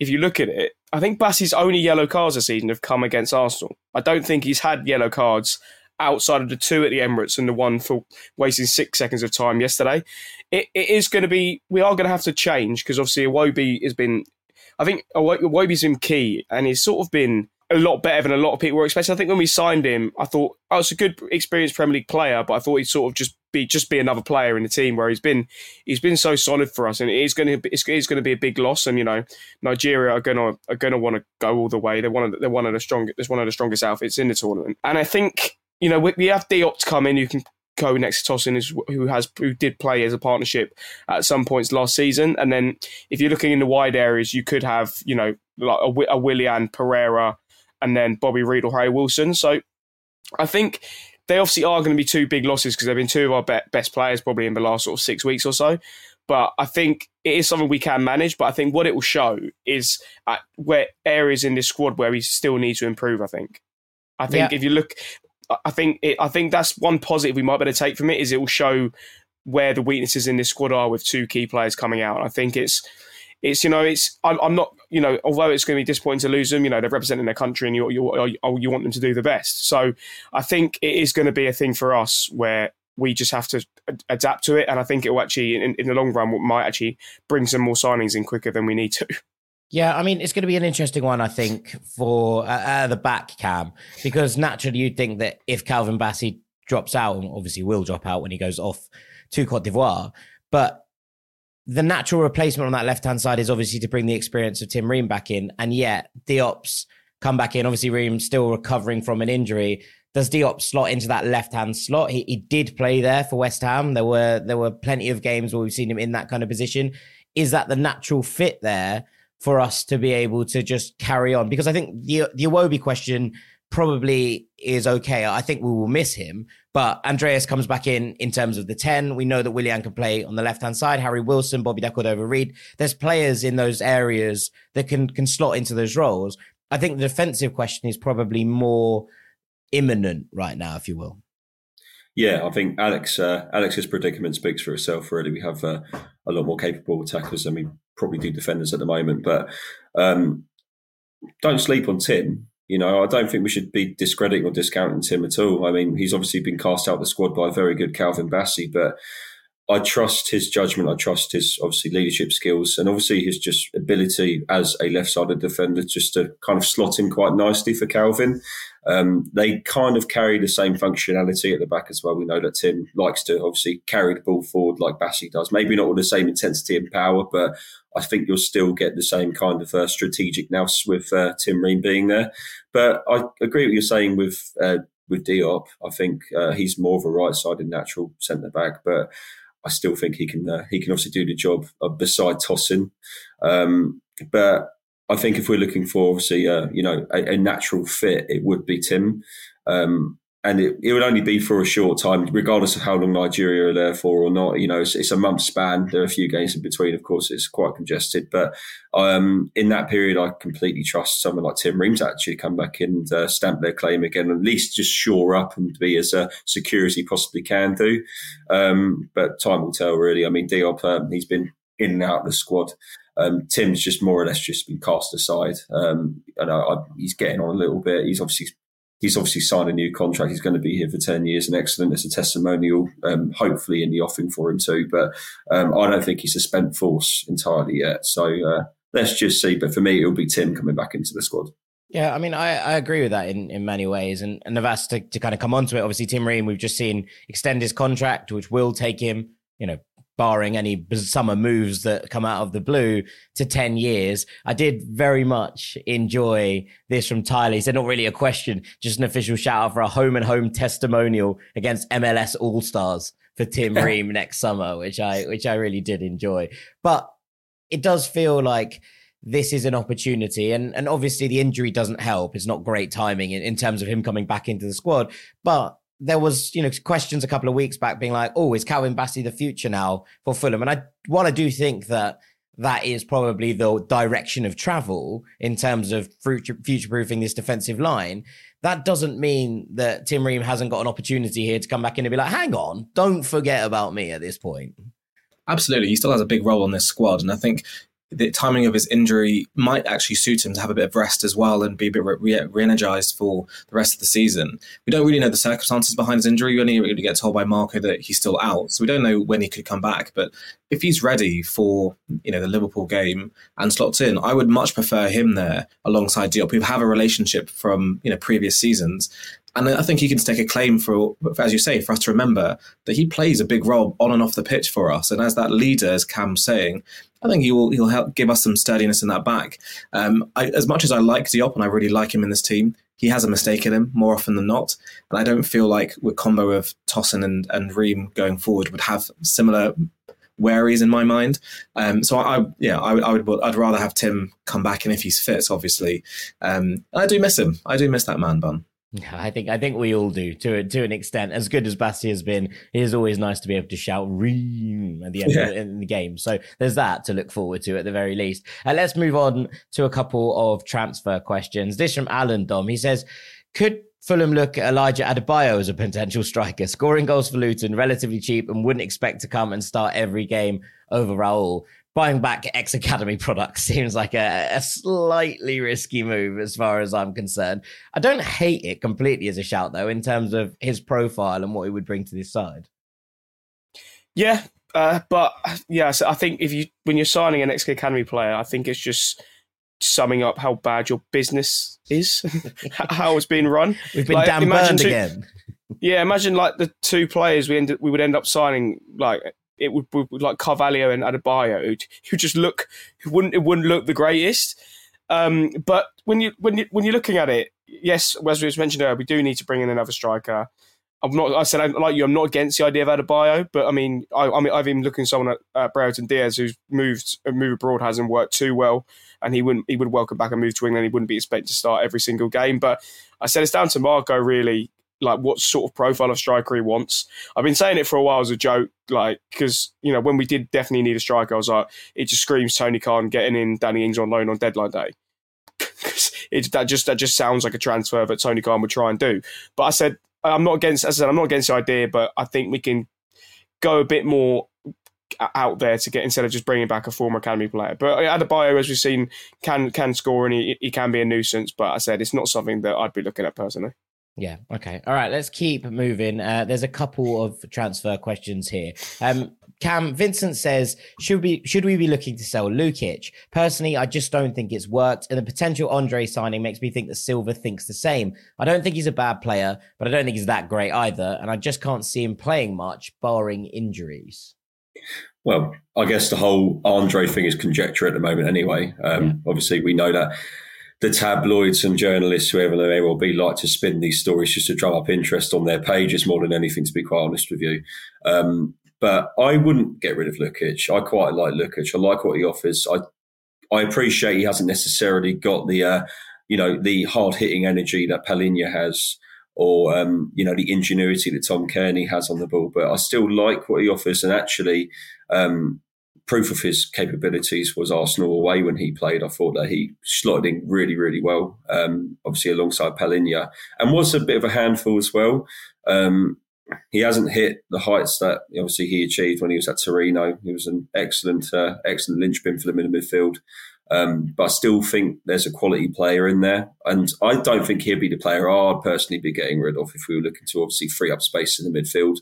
if you look at it, I think Bassey's only yellow cards this season have come against Arsenal. I don't think he's had yellow cards outside of the two at the Emirates and the one for wasting six seconds of time yesterday. It, it is going to be, we are going to have to change because obviously Iwobi has been I think Iwobi's been key, and he's sort of been a lot better than a lot of people were expecting. I think when we signed him, I thought, oh, it's a good, experienced Premier League player, but I thought he'd sort of just be just be another player in the team. Where he's been, he's been so solid for us, and it is going to, it's, it's going to be a big loss. And you know, Nigeria are going to are going to want to go all the way. They're one of the, they're one of the strongest, they're one of the strongest outfits in the tournament. And I think you know we, we have Diop come in who can co next to Tosin, is who has who did play as a partnership at some points last season. And then if you're looking in the wide areas, you could have you know like a, a Willian Pereira, and then Bobby Reid or Harry Wilson. So I think they obviously are going to be two big losses because they've been two of our be- best players probably in the last sort of six weeks or so. But I think it is something we can manage. But I think what it will show is uh, where areas in this squad where we still need to improve. I think. I think yeah. if you look, I think it, I think that's one positive we might better take from it is it will show where the weaknesses in this squad are with two key players coming out. I think it's it's you know it's I'm, I'm not you know although it's going to be disappointing to lose them you know they're representing their country and you you oh, you want them to do the best. So I think it is going to be a thing for us where we just have to adapt to it, and I think it will actually in, in the long run might actually bring some more signings in quicker than we need to.
Yeah, I mean, it's going to be an interesting one, I think, for uh, uh, the back cam, because naturally you'd think that if Calvin Bassey drops out, and obviously will drop out when he goes off to Cote d'Ivoire, but the natural replacement on that left hand side is obviously to bring the experience of Tim Ream back in, and yet Diop's come back in. Obviously, Ream still recovering from an injury. Does Diop slot into that left hand slot? He, he did play there for West Ham. There were there were plenty of games where we've seen him in that kind of position. Is that the natural fit there? For us to be able to just carry on because I think the the Iwobi question probably is okay. I think we will miss him, but Andreas comes back in in terms of the 10. We know that Willian can play on the left hand side, Harry Wilson, Bobby over Reid. There's players in those areas that can can slot into those roles. I think the defensive question is probably more imminent right now, if you will.
Yeah, I think Alex uh, Alex's predicament speaks for itself. Really, we have uh, a lot more capable attackers than we probably do defenders at the moment. But um, don't sleep on Tim. You know, I don't think we should be discrediting or discounting Tim at all. I mean, he's obviously been cast out the squad by a very good Calvin Bassey, but I trust his judgment. I trust his obviously leadership skills and obviously his just ability as a left-sided defender just to kind of slot in quite nicely for Calvin. Um, they kind of carry the same functionality at the back as well. We know that Tim likes to obviously carry the ball forward like Bassey does. Maybe not with the same intensity and power, but I think you'll still get the same kind of uh, strategic nous with uh, Tim Ream being there. But I agree with you're saying with uh, with Diop. I think uh, he's more of a right-sided natural centre back, but I still think he can uh, he can obviously do the job uh, beside Tosin. Um, but I think if we're looking for obviously, uh, you know, a, a, natural fit, it would be Tim. Um, and it, it would only be for a short time, regardless of how long Nigeria are there for or not. You know, it's, it's, a month span. There are a few games in between, of course. It's quite congested, but um, in that period, I completely trust someone like Tim Ream to actually come back and uh, stamp their claim again, at least just shore up and be as uh, secure as he possibly can do. Um, but time will tell, really. I mean, Diop, um, he's been in and out of the squad. Um, Tim's just more or less just been cast aside. Um, and I, I, he's getting on a little bit. He's obviously he's obviously signed a new contract. He's going to be here for 10 years and excellent as a testimonial, um, hopefully in the offing for him too. But um, I don't think he's a spent force entirely yet. So uh, let's just see. But for me, it'll be Tim coming back into the squad.
Yeah, I mean, I, I agree with that in, in many ways. And, and Navas, to, to kind of come onto it, obviously, Tim Ream, we've just seen extend his contract, which will take him, you know, barring any summer moves that come out of the blue, to 10 years. I did very much enjoy this from Tyler. He said, not really a question, just an official shout out for a home and home testimonial against MLS All Stars for Tim Ream next summer, which I, which I really did enjoy. But it does feel like this is an opportunity. And, and obviously the injury doesn't help. It's not great timing in, in terms of him coming back into the squad, but there was, you know, questions a couple of weeks back being like, oh, is Calvin Bassey the future now for Fulham? And I, while I do think that that is probably the direction of travel in terms of future proofing this defensive line, that doesn't mean that Tim Ream hasn't got an opportunity here to come back in and be like, hang on, don't forget about me at this point.
Absolutely. He still has a big role on this squad. And I think the timing of his injury might actually suit him to have a bit of rest as well and be a bit re energized for the rest of the season. We don't really know the circumstances behind his injury. We only really get told by Marco that he's still out, so we don't know when he could come back. But if he's ready for you know the Liverpool game and slots in, I would much prefer him there alongside Diop. We have a relationship from you know previous seasons, and I think he can stake a claim for, as you say, for us to remember that he plays a big role on and off the pitch for us. And as that leader, as Cam's saying, I think he will he'll help give us some sturdiness in that back. Um, I, as much as I like Diop and I really like him in this team, he has a mistake in him more often than not. And I don't feel like with combo of Tosin and, and Ream going forward would have similar worries in my mind. Um, so I, yeah, I, I, would, I'd rather have Tim come back and if he's fit, obviously. Um, I do miss him. I do miss that man bun.
I think I think we all do to to an extent. As good as Bassey has been, it is always nice to be able to shout "ream" at the end yeah. of the, the game. So there's that to look forward to at the very least. Uh, let's move on to a couple of transfer questions. This from Alan Dom. He says, "Could Fulham look at Elijah Adebayo as a potential striker, scoring goals for Luton, relatively cheap, and wouldn't expect to come and start every game over Raul buying back ex academy products seems like a, a, slightly risky move as far as I'm concerned. I don't hate it completely as a shout though, in terms of his profile and what he would bring to this side.
Yeah, uh, but yeah, so I think if you when you're signing an ex academy player, I think it's just summing up how bad your business is, how it's being run.
We've been like, damn burned two, again.
Yeah, imagine like the two players we ended, we would end up signing like it would, would like Carvalho and Adebayo, who would just look, who wouldn't it wouldn't look the greatest. Um, but when you when you when you're looking at it, yes, as we was mentioned earlier, we do need to bring in another striker. I'm not. I said like you. I'm not against the idea of Adebayo, but I mean, I, I mean, I've been looking at someone at uh, Brereton Diaz who's moved moved abroad hasn't worked too well, and he wouldn't. He would welcome back and move to England. He wouldn't be expected to start every single game. But I said it's down to Marco really like what sort of profile of striker he wants. I've been saying it for a while as a joke, like because you know when we did definitely need a striker, I was like, it just screams Tony Khan getting in Danny Ings on loan on deadline day. it that just that just sounds like a transfer that Tony Khan would try and do. But I said I'm not against. I said, I'm not against the idea, but I think we can go a bit more out there to get instead of just bringing back a former academy player. But uh, Adebayo, as we've seen, can can score and he, he can be a nuisance. But I said it's not something that I'd be looking at personally.
Yeah. Okay. All right. Let's keep moving. Uh, there's a couple of transfer questions here. Um, Cam Vincent says, should we should we be looking to sell Lukic? Personally, I just don't think it's worked, and the potential Andre signing makes me think that Silva thinks the same. I don't think he's a bad player, but I don't think he's that great either, and I just can't see him playing much, barring injuries.
Well, I guess the whole Andre thing is conjecture at the moment, anyway. Um, yeah. Obviously, we know that the tabloids and journalists, whoever they well be, like to spin these stories just to drum up interest on their pages more than anything, to be quite honest with you. Um, but I wouldn't get rid of Lukic. I quite like Lukic. I like what he offers. I I appreciate he hasn't necessarily got the uh, you know the hard hitting energy that Palhinha has, or um, you know the ingenuity that Tom Cairney has on the ball. But I still like what he offers, and actually, um, proof of his capabilities was Arsenal away when he played. I thought that he slotted in really, really well, um, obviously alongside Palhinha, and was a bit of a handful as well. Um, he hasn't hit the heights that obviously he achieved when he was at Torino. He was an excellent, uh, excellent linchpin for them in the midfield. Um, but I still think there's a quality player in there, and I don't think he'd be the player I'd personally be getting rid of if we were looking to obviously free up space in the midfield.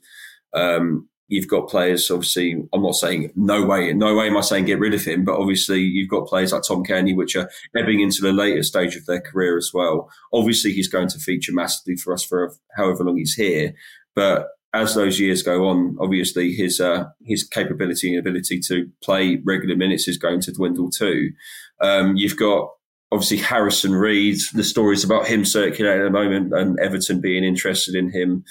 Um, you've got players, obviously, I'm not saying no way, no way am I saying get rid of him, but obviously you've got players like Tom Cairney, which are ebbing into the later stage of their career as well. Obviously, he's going to feature massively for us for however long he's here. But as those years go on, obviously his uh, his capability and ability to play regular minutes is going to dwindle too. Um, you've got obviously Harrison Reed, the stories about him circulating at the moment, and Everton being interested in him.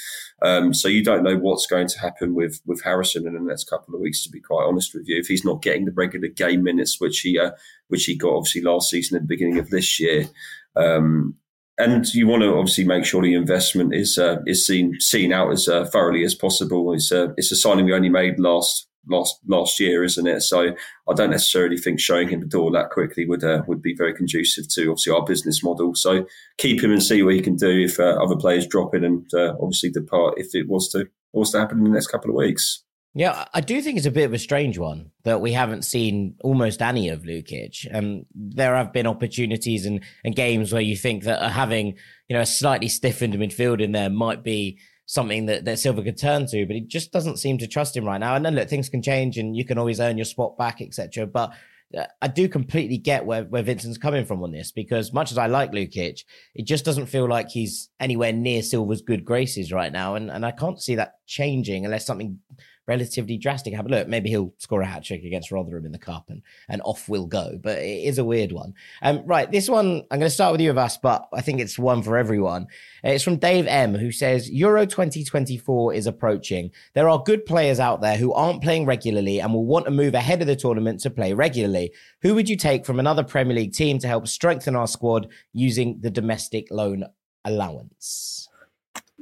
Um, so you don't know what's going to happen with with Harrison in the next couple of weeks. To be quite honest with you, if he's not getting the regular game minutes which he uh, which he got obviously last season at the beginning of this year. Um, and you want to obviously make sure the investment is uh, is seen seen out as uh, thoroughly as possible. It's a it's a signing we only made last last last year, isn't it? So I don't necessarily think showing him the door that quickly would uh, would be very conducive to obviously our business model. So keep him and see what he can do if uh, other players drop in and uh, obviously depart if it was to was to happen in the next couple of weeks.
Yeah, I do think it's a bit of a strange one that we haven't seen almost any of Lukic. And there have been opportunities and, and games where you think that having, you know, a slightly stiffened midfield in there might be something that, that Silva could turn to, but he just doesn't seem to trust him right now. And then look, things can change and you can always earn your spot back, etc. But uh, I do completely get where, where Vincent's coming from on this because much as I like Lukic, it just doesn't feel like he's anywhere near Silva's good graces right now. And, and I can't see that changing unless something relatively drastic. A look. Maybe he'll score a hat trick against Rotherham in the cup and, and off we'll go. But it is a weird one. Um, right. This one, I'm going to start with you of us, but I think it's one for everyone. It's from Dave M, who says Euro 2024 is approaching. There are good players out there who aren't playing regularly and will want to move ahead of the tournament to play regularly. Who would you take from another Premier League team to help strengthen our squad using the domestic loan allowance?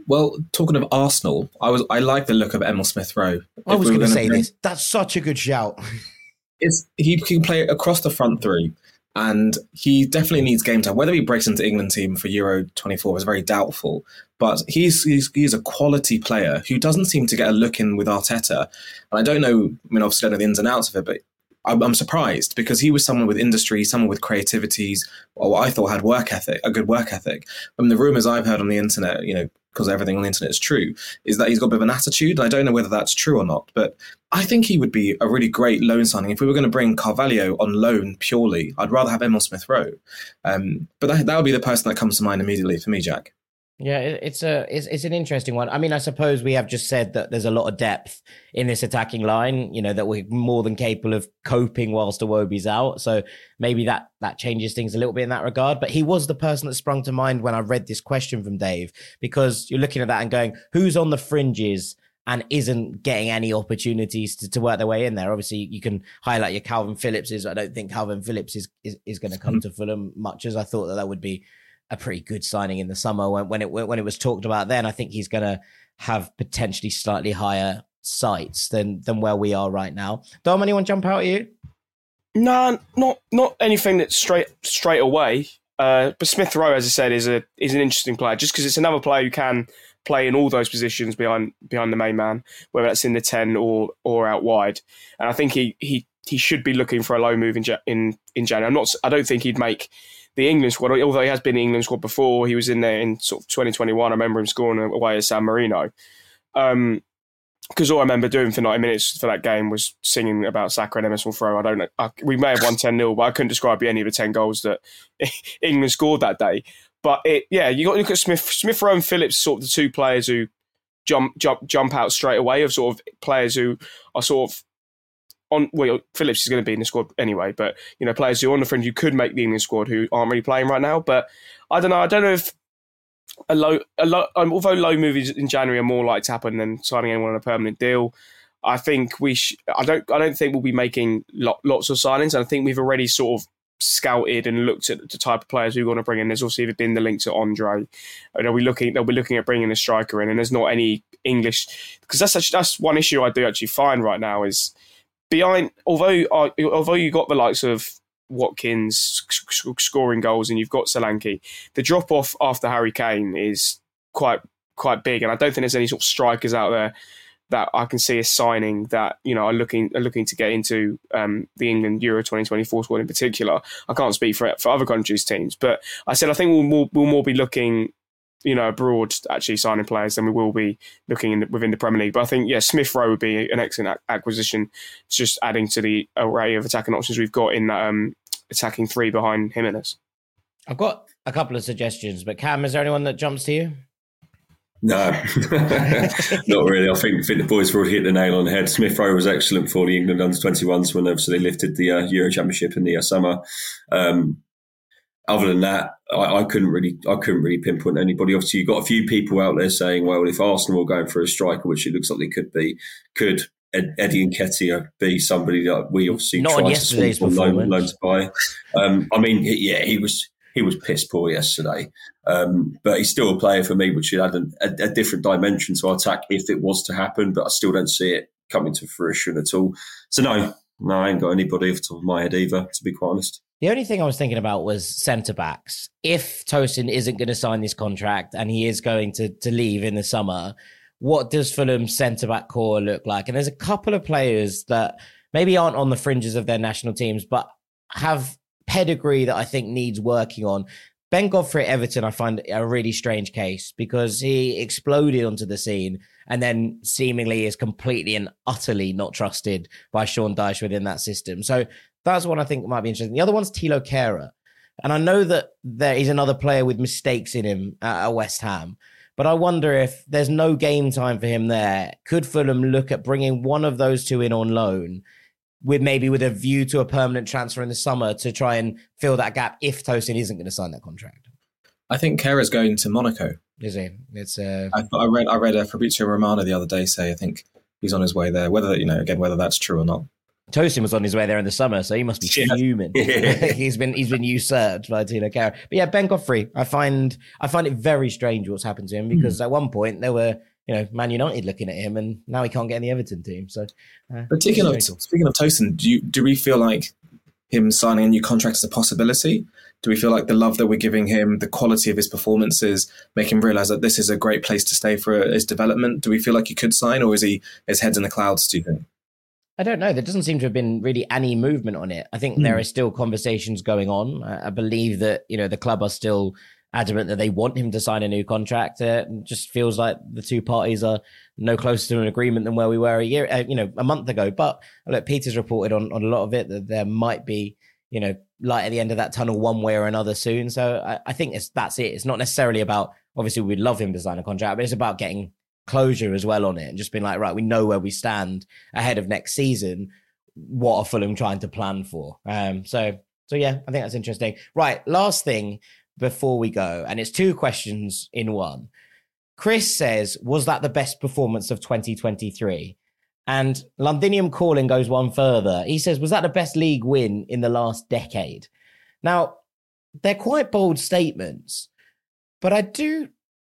Well, talking of Arsenal, I was I like the look of Emil Smith Rowe.
I was we going to say this. That's such a good shout.
It's he can play across the front three, and he definitely needs game time. Whether he breaks into England team for Euro 24 is very doubtful. But he's, he's he's a quality player who doesn't seem to get a look in with Arteta. And I don't know. I mean, obviously, I don't know the ins and outs of it, but I'm, I'm surprised because he was someone with industry, someone with creativities, or what I thought had work ethic, a good work ethic. From the rumors I've heard on the internet, you know, because everything on the internet is true, is that he's got a bit of an attitude. I don't know whether that's true or not, but I think he would be a really great loan signing. If we were going to bring Carvalho on loan purely, I'd rather have Emil Smith Rowe. Um, but that, that would be the person that comes to mind immediately for me, Jack.
Yeah, it's a it's it's an interesting one. I mean, I suppose we have just said that there's a lot of depth in this attacking line. You know that we're more than capable of coping whilst Iwobi's out. So maybe that that changes things a little bit in that regard. But he was the person that sprung to mind when I read this question from Dave because you're looking at that and going, who's on the fringes and isn't getting any opportunities to, to work their way in there. Obviously, you can highlight your Calvin Phillips's. I don't think Calvin Phillips is is, is going to come mm-hmm. to Fulham much as I thought that that would be a pretty good signing in the summer when, when it when it was talked about then. I think he's going to have potentially slightly higher sights than than where we are right now. Dom, anyone jump out at you?
No, not not anything that's straight straight away. Uh, but Smith Rowe, as I said, is a is an interesting player just because it's another player who can play in all those positions behind behind the main man, whether that's in the ten or or out wide. And I think he he he should be looking for a low move in in in January. I'm not. I don't think he'd make the England squad, although he has been in the England squad before, he was in there in sort of 2021. I remember him scoring away at San Marino. Um, because all I remember doing for 90 minutes for that game was singing about Saka and Emil Smith Rowe. I don't know. I, we may have won 10 0, but I couldn't describe any of the 10 goals that England scored that day. But it, yeah, you got to look at Smith, Smith Rowe and Phillips, sort of the two players who jump, jump, jump out straight away of sort of players who are sort of on well, Phillips is going to be in the squad anyway, but you know, players who are on the fringe who could make the England squad who aren't really playing right now. But I don't know. I don't know if a low, a low, um, although low movies in January are more likely to happen than signing anyone on a permanent deal. I think we. Sh- I don't. I don't think we'll be making lo- lots of signings. I think we've already sort of scouted and looked at the type of players we want to bring in, there's also been the link to Andre. They'll be looking? They'll be looking at bringing a striker in, and there's not any English because that's actually, that's one issue I do actually find right now is behind. Although uh, although you got the likes of Watkins scoring goals and you've got Solanke, the drop off after Harry Kane is quite quite big, and I don't think there's any sort of strikers out there that I can see a signing that you know are looking are looking to get into um, the England Euro 2024 squad in particular. I can't speak for for other countries' teams, but I said I think we'll we'll more be looking you know abroad actually signing players than we will be looking in the, within the Premier League. But I think yeah, Smith Rowe would be an excellent acquisition, just adding to the array of attacking options we've got in that um, attacking three behind Jimenez.
I've got a couple of suggestions, but Cam, is there anyone that jumps to you?
No, not really. I think, think the boys already hit the nail on the head. Smith Rowe was excellent for the England under 21s when obviously they lifted the uh, Euro Championship in the uh, summer. Um, other than that, I, I, couldn't really, I couldn't really pinpoint anybody. Obviously, you've got a few people out there saying, "Well, if Arsenal were going for a striker, which it looks like they could be, could Ed, Eddie Nketiah be somebody that we obviously
not on yesterday's to performance.
Loan, loan to buy? Um, I mean, yeah, he was he was piss poor yesterday. Um, but he's still a player for me, which should add a, a, a, different dimension to our attack if it was to happen. But I still don't see it coming to fruition at all. So no, no, I ain't got anybody off the top of my head either, to be quite honest.
The only thing I was thinking about was centre backs. If Tosin isn't going to sign this contract and he is going to to leave in the summer, what does Fulham's centre back core look like? And there's a couple of players that maybe aren't on the fringes of their national teams, but have pedigree that I think needs working on. Ben Godfrey Everton, I find a really strange case because he exploded onto the scene and then seemingly is completely and utterly not trusted by Sean Dyche within that system. So that's one I think might be interesting. The other one's Thilo Kehrer. And I know that there is another player with mistakes in him at West Ham, but I wonder if there's no game time for him there. Could Fulham look at bringing one of those two in on loan with maybe with a view to a permanent transfer in the summer to try and fill that gap if Tosin isn't going to sign that contract.
I think Kehrer's going to Monaco.
Is he? It's. Uh...
I, I read. I read uh, Fabrizio Romano the other day say I think he's on his way there. Whether you know again whether that's true or not.
Tosin was on his way there in the summer, so he must be yeah. fuming. he's been he's been usurped by Thilo Kehrer. But yeah, Ben Godfrey, I find I find it very strange what's happened to him because mm. at one point there were you know, Man United looking at him, and now he can't get in the Everton team. So,
uh, but speaking of speaking of Tosin, do you do we feel like him signing a new contract is a possibility? Do we feel like the love that we're giving him, the quality of his performances, make him realize that this is a great place to stay for his development? Do we feel like he could sign, or is he his head's in the clouds? Do you think?
I don't know. There doesn't seem to have been really any movement on it. I think mm. there are still conversations going on. I believe that you know the club are still adamant that they want him to sign a new contract. Uh, just feels like the two parties are no closer to an agreement than where we were a year, uh, you know, a month ago. But look, Peter's reported on, on a lot of it that there might be, you know, light at the end of that tunnel one way or another soon. So I, I think it's, that's it. It's not necessarily about, obviously, we'd love him to sign a contract, but it's about getting closure as well on it and just been like, right, we know where we stand ahead of next season. What are Fulham trying to plan for? Um, so, so yeah, I think that's interesting. Right, last thing before we go, and it's two questions in one. Chris says, Was that the best performance of 2023? And Londinium Calling goes one further. He says, Was that the best league win in the last decade? Now, they're quite bold statements, but I do,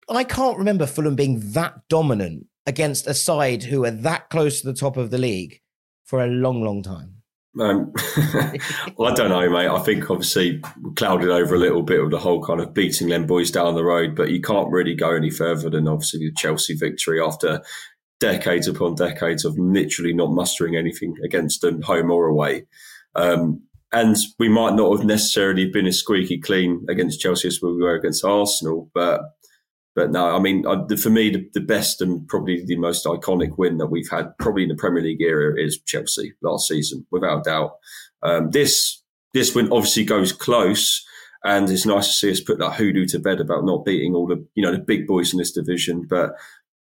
I can't remember Fulham being that dominant against a side who are that close to the top of the league for a long, long time.
Um, well, I don't know, mate. I think obviously clouded over a little bit of the whole kind of beating them boys down the road, but you can't really go any further than obviously the Chelsea victory after decades upon decades of literally not mustering anything against them, home or away. Um, and we might not have necessarily been as squeaky clean against Chelsea as we were against Arsenal, but but no, I mean, for me, the, the, best and probably the most iconic win that we've had, probably in the Premier League era, is Chelsea last season, without doubt. Um, this this win obviously goes close, and it's nice to see us put that hoodoo to bed about not beating all the you know the big boys in this division. But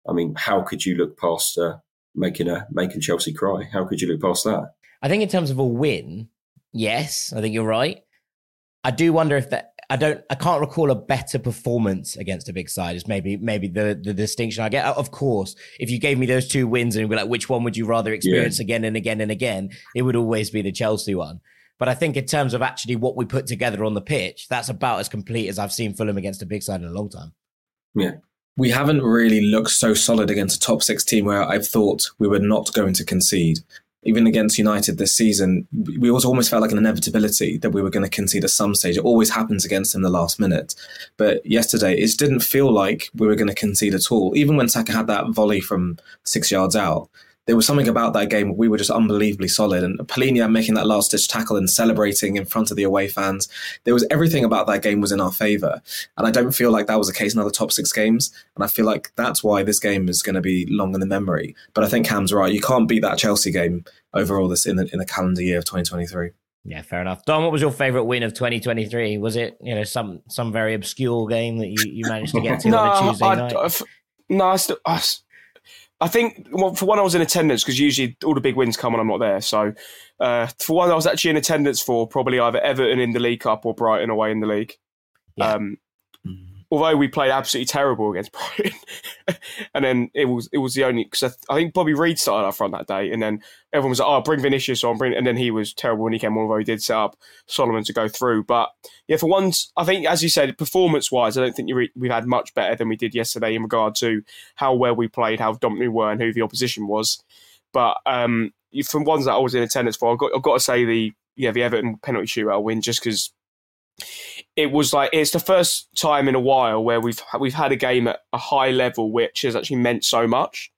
I mean, how could you look past uh, making a making Chelsea cry? How could you look past that?
I think in terms of a win, yes, I think you're right. I do wonder if that I don't I can't recall a better performance against a big side. Is maybe maybe the the distinction I get. Of course, if you gave me those two wins and be like, which one would you rather experience yeah. again and again and again? It would always be the Chelsea one. But I think in terms of actually what we put together on the pitch, that's about as complete as I've seen Fulham against a big side in a long time.
Yeah.
We haven't really looked so solid against a top six team where I thought we were not going to concede. Even against United this season, we almost felt like an inevitability that we were going to concede at some stage. It always happens against them the last minute. But yesterday, it didn't feel like we were going to concede at all. Even when Saka had that volley from six yards out, there was something about that game. We were just unbelievably solid. And Palhinha making that last ditch tackle and celebrating in front of the away fans. There was everything about that game was in our favour. And I don't feel like that was the case in other top six games. And I feel like that's why this game is going to be long in the memory. But I think Cam's right. You can't beat that Chelsea game overall this in the, in the calendar year of 2023.
Yeah, fair enough. Dom, what was your favourite win of 2023? Was it you know some some very obscure game that you, you managed to get to
no,
on a Tuesday
I,
night?
I, no, I, still, I, I think well, for one, I was in attendance because usually all the big wins come when I'm not there. So uh, for one, I was actually in attendance for probably either Everton in the League Cup or Brighton away in the league.
Yeah.
Um, although we played absolutely terrible against Brighton, and then it was it was the only because I, I, think Bobby Reid started up front that day, and then everyone was like, "Oh, bring Vinicius on," bring, and then he was terrible when he came on. Although he did set up Solomon to go through, but yeah, for once, I think as you said, performance wise, I don't think re- we've had much better than we did yesterday in regard to how well we played, how dominant we were, and who the opposition was. But um, from ones that I was in attendance for, I've got, I've got to say the yeah the Everton penalty shootout win just because it was like it's the first time in a while where we've we've had a game at a high level which has actually meant so much.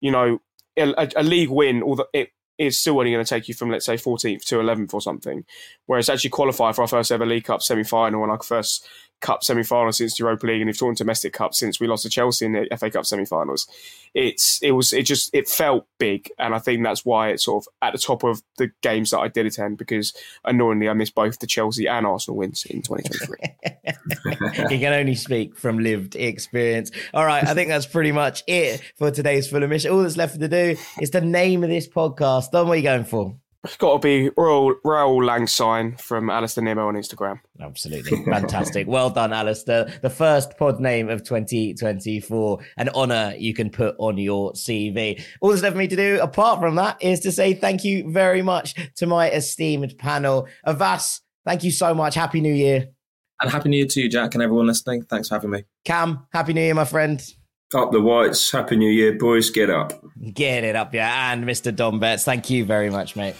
You know, a, a league win, although it is still only going to take you from let's say 14th to 11th or something, whereas actually qualify for our first ever League Cup semi final and our first Cup semi final since the Europa League, and we've talked domestic cup since we lost to Chelsea in the FA Cup semi finals. It's it was it just it felt big, and I think that's why it's sort of at the top of the games that I did attend because annoyingly I missed both the Chelsea and Arsenal wins in 2023.
you can only speak from lived experience. All right, I think that's pretty much it for today's Fulhamish. All that's left to do is the name of this podcast. Dom, what are you going for?
It's got to be Raoul, Raul'd Lang Syne from Alistair Nemo on Instagram.
Absolutely. Fantastic. well done, Alistair. The first pod name of 2024. An honour you can put on your CV. All that's left for me to do, apart from that, is to say thank you very much to my esteemed panel. Avais, thank you so much. Happy New Year.
And Happy New Year to you, Jack, and everyone listening. Thanks for having me.
Cam, Happy New Year, my friend.
Up the whites. Happy New Year, boys. Get up.
Get it up, yeah. And Mr. Dom Betts, thank you very much, mate.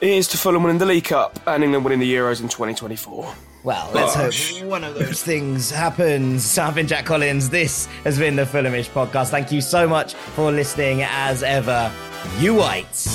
Here's to Fulham winning the League Cup and England winning the Euros in 2024.
Well, let's
Gosh.
hope one of those things happens. I've been Jack Collins. This has been the Fulhamish podcast. Thank you so much for listening as ever. You whites.